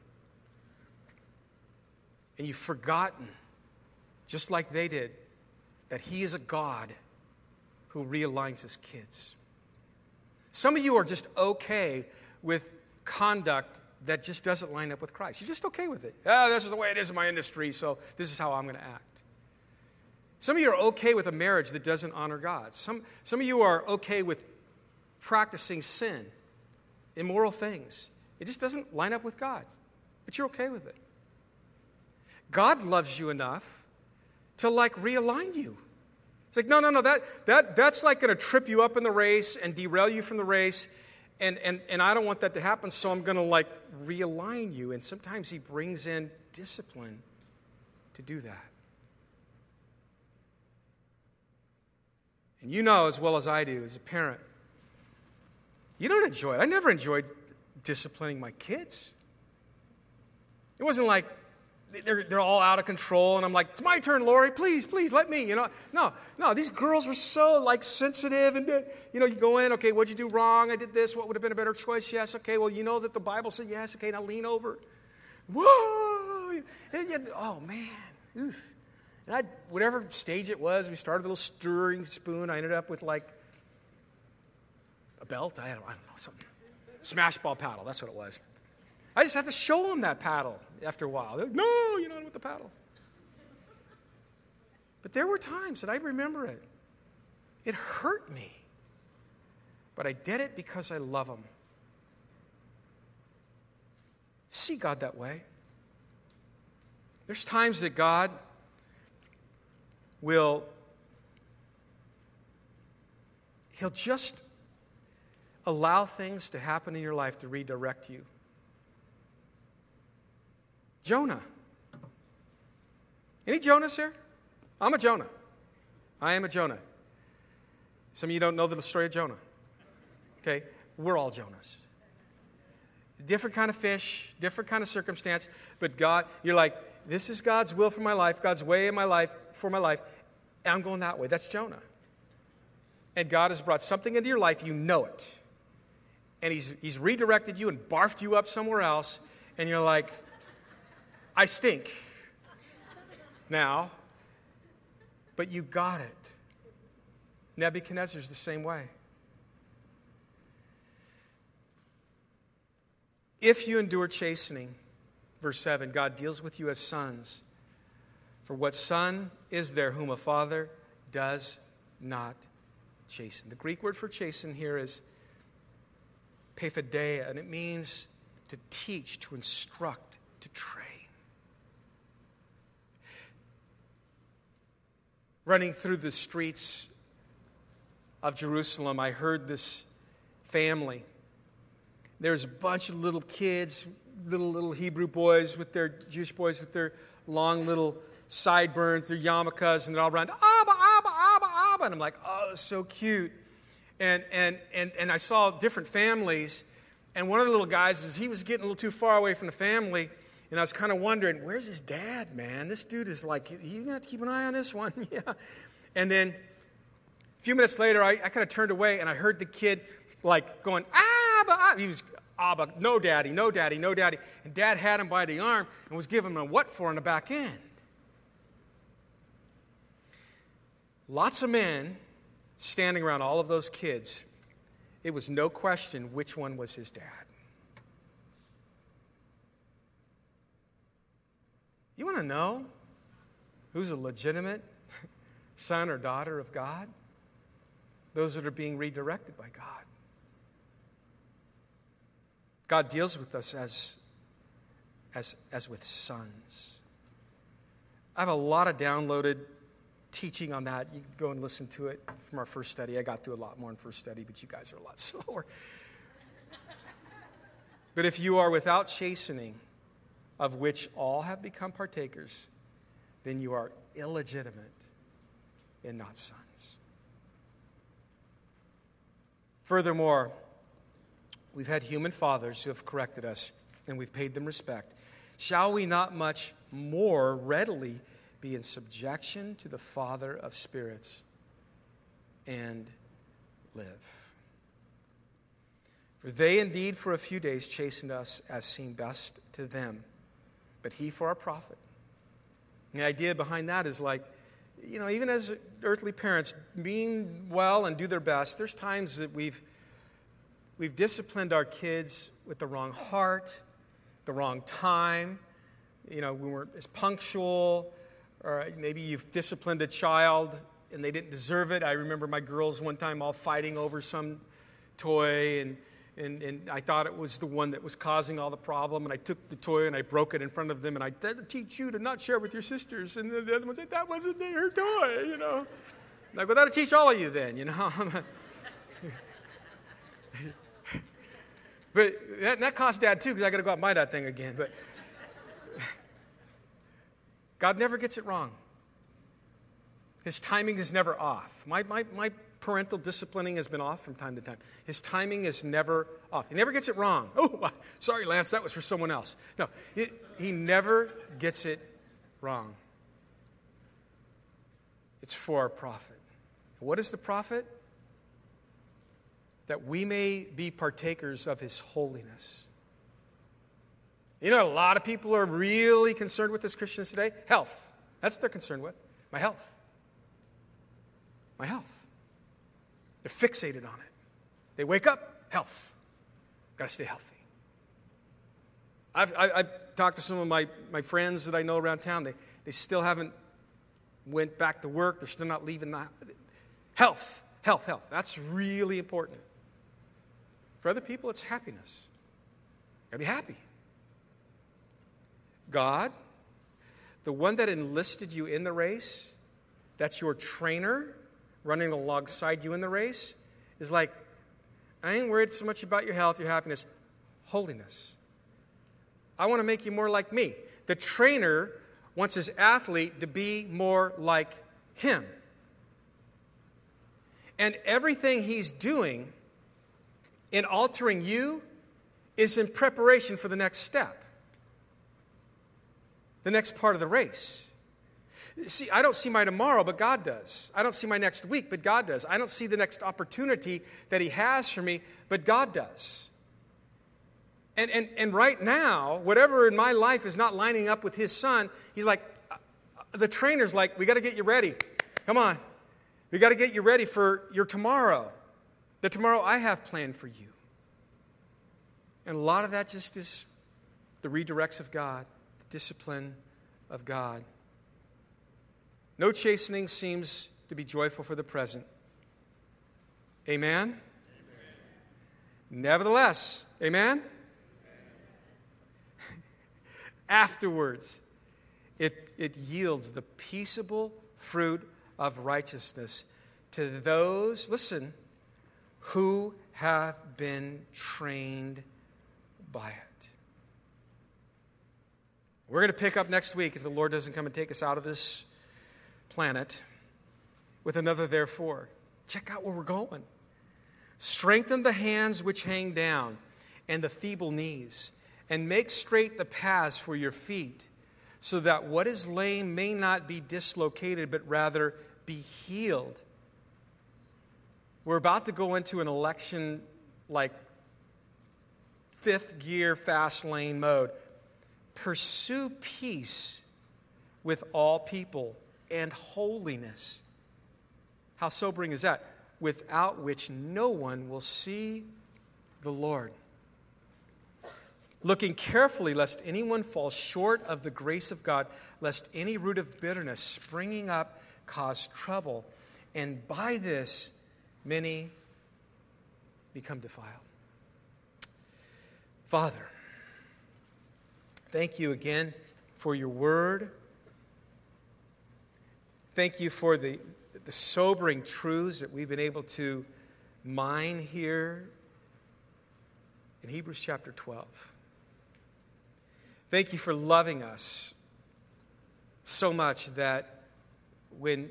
And you've forgotten, just like they did, that He is a God who realigns His kids. Some of you are just okay with conduct that just doesn't line up with Christ. You're just okay with it. Oh, this is the way it is in my industry, so this is how I'm going to act. Some of you are okay with a marriage that doesn't honor God. Some, some of you are okay with practicing sin, immoral things. It just doesn't line up with God, but you're okay with it. God loves you enough to like realign you. It's like, no, no, no, that, that, that's like going to trip you up in the race and derail you from the race. And, and, and I don't want that to happen, so I'm going to like realign you. And sometimes he brings in discipline to do that. And you know as well as I do as a parent, you don't enjoy it. I never enjoyed disciplining my kids. It wasn't like they're, they're all out of control and i'm like it's my turn lori. Please please let me you know? No no these girls were so like sensitive and you know you go in okay what'd you do wrong? I did this. What would have been a better choice? Yes okay well you know that the bible said yes. Okay now lean over. Whoa! And you, oh man and i whatever stage it was we started a little stirring spoon. I ended up with like a belt. I don't, I don't know something smash ball paddle. That's what it was I just have to show them that paddle after a while. Like, no, you're not with the paddle. But there were times that I remember it. It hurt me. But I did it because I love them. See God that way. There's times that God will, He'll just allow things to happen in your life to redirect you. Jonah. Any Jonahs here? I'm a Jonah. I am a Jonah. Some of you don't know the story of Jonah. Okay? We're all Jonahs. Different kind of fish, different kind of circumstance, but God, you're like, this is God's will for my life, God's way in my life, for my life. I'm going that way. That's Jonah. And God has brought something into your life, you know it. And He's, he's redirected you and barfed you up somewhere else, and you're like, I stink now, but you got it. Nebuchadnezzar's the same way. If you endure chastening, verse 7, God deals with you as sons. For what son is there whom a father does not chasten? The Greek word for chasten here is paideia, and it means to teach, to instruct, to train. Running through the streets of Jerusalem, I heard this family. There's a bunch of little kids, little little Hebrew boys with their Jewish boys with their long little sideburns, their yarmulkes, and they're all around Abba, Abba, Abba, Abba, and I'm like, oh, so cute. And and and and I saw different families, and one of the little guys was he was getting a little too far away from the family and I was kind of wondering, where's his dad, man? This dude is like, you're gonna have to keep an eye on this one. yeah. And then a few minutes later, I, I kind of turned away and I heard the kid like going, ah, ah. He was, ah, no daddy, no daddy, no daddy. And dad had him by the arm and was giving him a what for in the back end. Lots of men standing around all of those kids. It was no question which one was his dad. You want to know who's a legitimate son or daughter of God? Those that are being redirected by God. God deals with us as, as, as with sons. I have a lot of downloaded teaching on that. You can go and listen to it from our first study. I got through a lot more in first study, but you guys are a lot slower. but if you are without chastening, of which all have become partakers, then you are illegitimate and not sons. Furthermore, we've had human fathers who have corrected us and we've paid them respect. Shall we not much more readily be in subjection to the Father of spirits and live? For they indeed for a few days chastened us as seemed best to them but he for our profit. The idea behind that is like, you know, even as earthly parents, being well and do their best, there's times that we've, we've disciplined our kids with the wrong heart, the wrong time. You know, we weren't as punctual, or maybe you've disciplined a child and they didn't deserve it. I remember my girls one time all fighting over some toy and and, and I thought it was the one that was causing all the problem. And I took the toy and I broke it in front of them. And I to teach you to not share with your sisters. And the other one said, That wasn't her toy, you know. Like, well, that'll teach all of you then, you know. but that, that costs dad too, because I got to go out and buy that thing again. But God never gets it wrong. His timing is never off. My, my, my parental disciplining has been off from time to time. His timing is never off. He never gets it wrong. Oh, sorry, Lance, that was for someone else. No, it, he never gets it wrong. It's for our profit. What is the profit? That we may be partakers of his holiness. You know, a lot of people are really concerned with as Christians today health. That's what they're concerned with. My health. My health. They're fixated on it. They wake up, health. Got to stay healthy. I've, I've, talked to some of my, my friends that I know around town. They, they still haven't went back to work. They're still not leaving the health, health, health. That's really important. For other people, it's happiness. Gotta be happy. God, the one that enlisted you in the race, that's your trainer running alongside you in the race, is like, I ain't worried so much about your health, your happiness, holiness. I want to make you more like me. The trainer wants his athlete to be more like him. And everything he's doing in altering you is in preparation for the next step, the next part of the race. See, I don't see my tomorrow, but God does. I don't see my next week, but God does. I don't see the next opportunity that He has for me, but God does. And, and, and right now, whatever in my life is not lining up with His Son, He's like, uh, the trainer's like, we got to get you ready. Come on. We got to get you ready for your tomorrow, the tomorrow I have planned for you. And a lot of that just is the redirects of God, the discipline of God. No chastening seems to be joyful for the present. Amen? amen. Nevertheless, amen? amen. Afterwards, it, it yields the peaceable fruit of righteousness to those, listen, who have been trained by it. We're going to pick up next week if the Lord doesn't come and take us out of this planet with another therefore. Check out where we're going. Strengthen the hands which hang down and the feeble knees, and make straight the paths for your feet, so that what is lame may not be dislocated, but rather be healed. We're about to go into an election like fifth gear fast lane mode. Pursue peace with all people and holiness. How sobering is that? Without which no one will see the Lord. Looking carefully, lest anyone fall short of the grace of God, lest any root of bitterness springing up cause trouble, and by this many become defiled. Father, thank you again for your word. Thank you for the, the sobering truths that we've been able to mine here in Hebrews chapter 12. Thank you for loving us so much that when,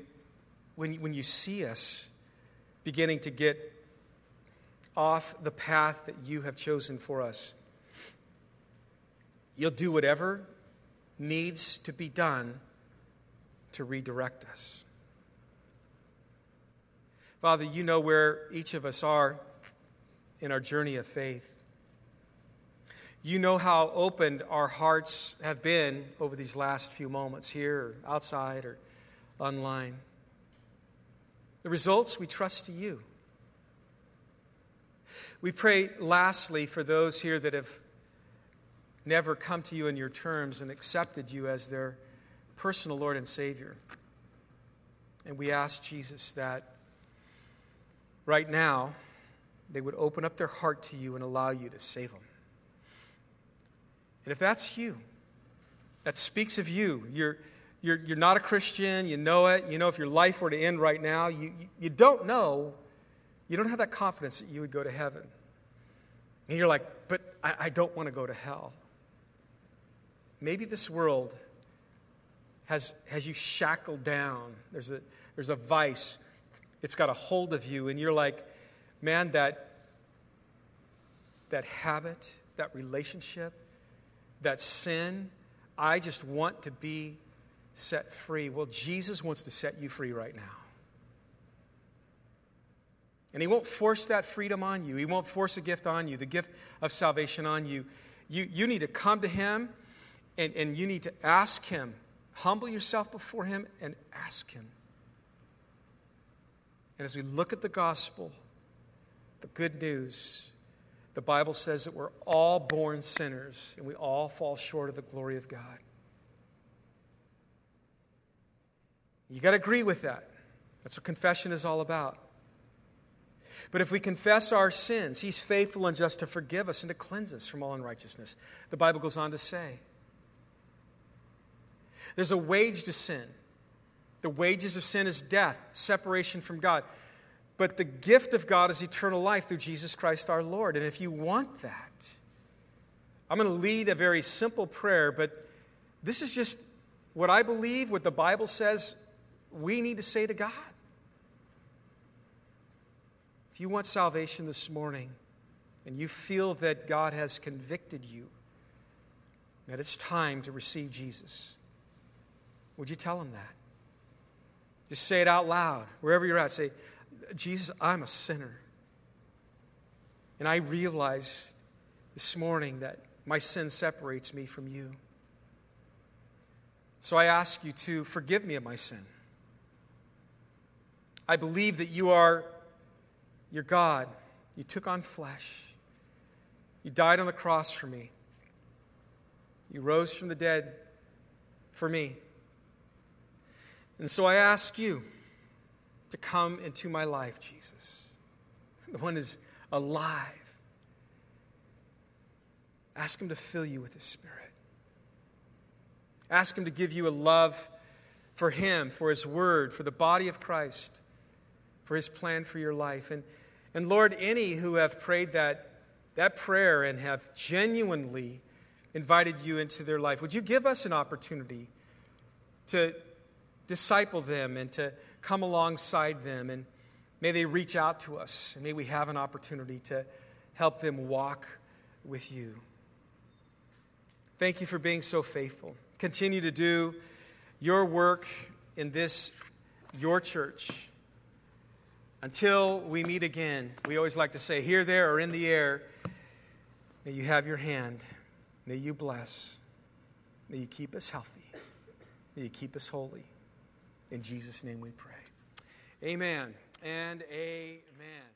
when, when you see us beginning to get off the path that you have chosen for us, you'll do whatever needs to be done to redirect us. Father, you know where each of us are in our journey of faith. You know how opened our hearts have been over these last few moments here, or outside, or online. The results, we trust to you. We pray lastly for those here that have never come to you in your terms and accepted you as their personal Lord and Savior. And we ask Jesus that right now they would open up their heart to you and allow you to save them. And if that's you, that speaks of you, you're, you're, you're not a Christian, you know it, you know if your life were to end right now, you, you don't know, you don't have that confidence that you would go to heaven. And you're like, but I, I don't want to go to hell. Maybe this world has, has you shackled down. There's a, there's a vice, it's got a hold of you, and you're like, man, that, that habit, that relationship, that sin, I just want to be set free. Well, Jesus wants to set you free right now. And He won't force that freedom on you, He won't force a gift on you, the gift of salvation on you. You, you need to come to Him and, and you need to ask Him. Humble yourself before Him and ask Him. And as we look at the gospel, the good news, the Bible says that we're all born sinners and we all fall short of the glory of God. You got to agree with that. That's what confession is all about. But if we confess our sins, He's faithful and just to forgive us and to cleanse us from all unrighteousness. The Bible goes on to say there's a wage to sin. The wages of sin is death, separation from God. But the gift of God is eternal life through Jesus Christ our Lord. And if you want that, I'm going to lead a very simple prayer, but this is just what I believe, what the Bible says we need to say to God. If you want salvation this morning and you feel that God has convicted you, that it's time to receive Jesus, would you tell him that? Just say it out loud, wherever you're at. Say, Jesus, I'm a sinner. And I realize this morning that my sin separates me from you. So I ask you to forgive me of my sin. I believe that you are your God. You took on flesh. You died on the cross for me. You rose from the dead for me. And so I ask you to come into my life, Jesus. The one is alive. Ask him to fill you with his spirit. Ask him to give you a love for him, for his word, for the body of Christ for his plan for your life. And, and Lord, any who have prayed that, that prayer and have genuinely invited you into their life, would you give us an opportunity to disciple them and to come alongside them? And may they reach out to us, and may we have an opportunity to help them walk with you. Thank you for being so faithful. Continue to do your work in this, your church. Until we meet again, we always like to say, here, there, or in the air, may you have your hand. May you bless. May you keep us healthy. May you keep us holy. In Jesus' name we pray. Amen and amen.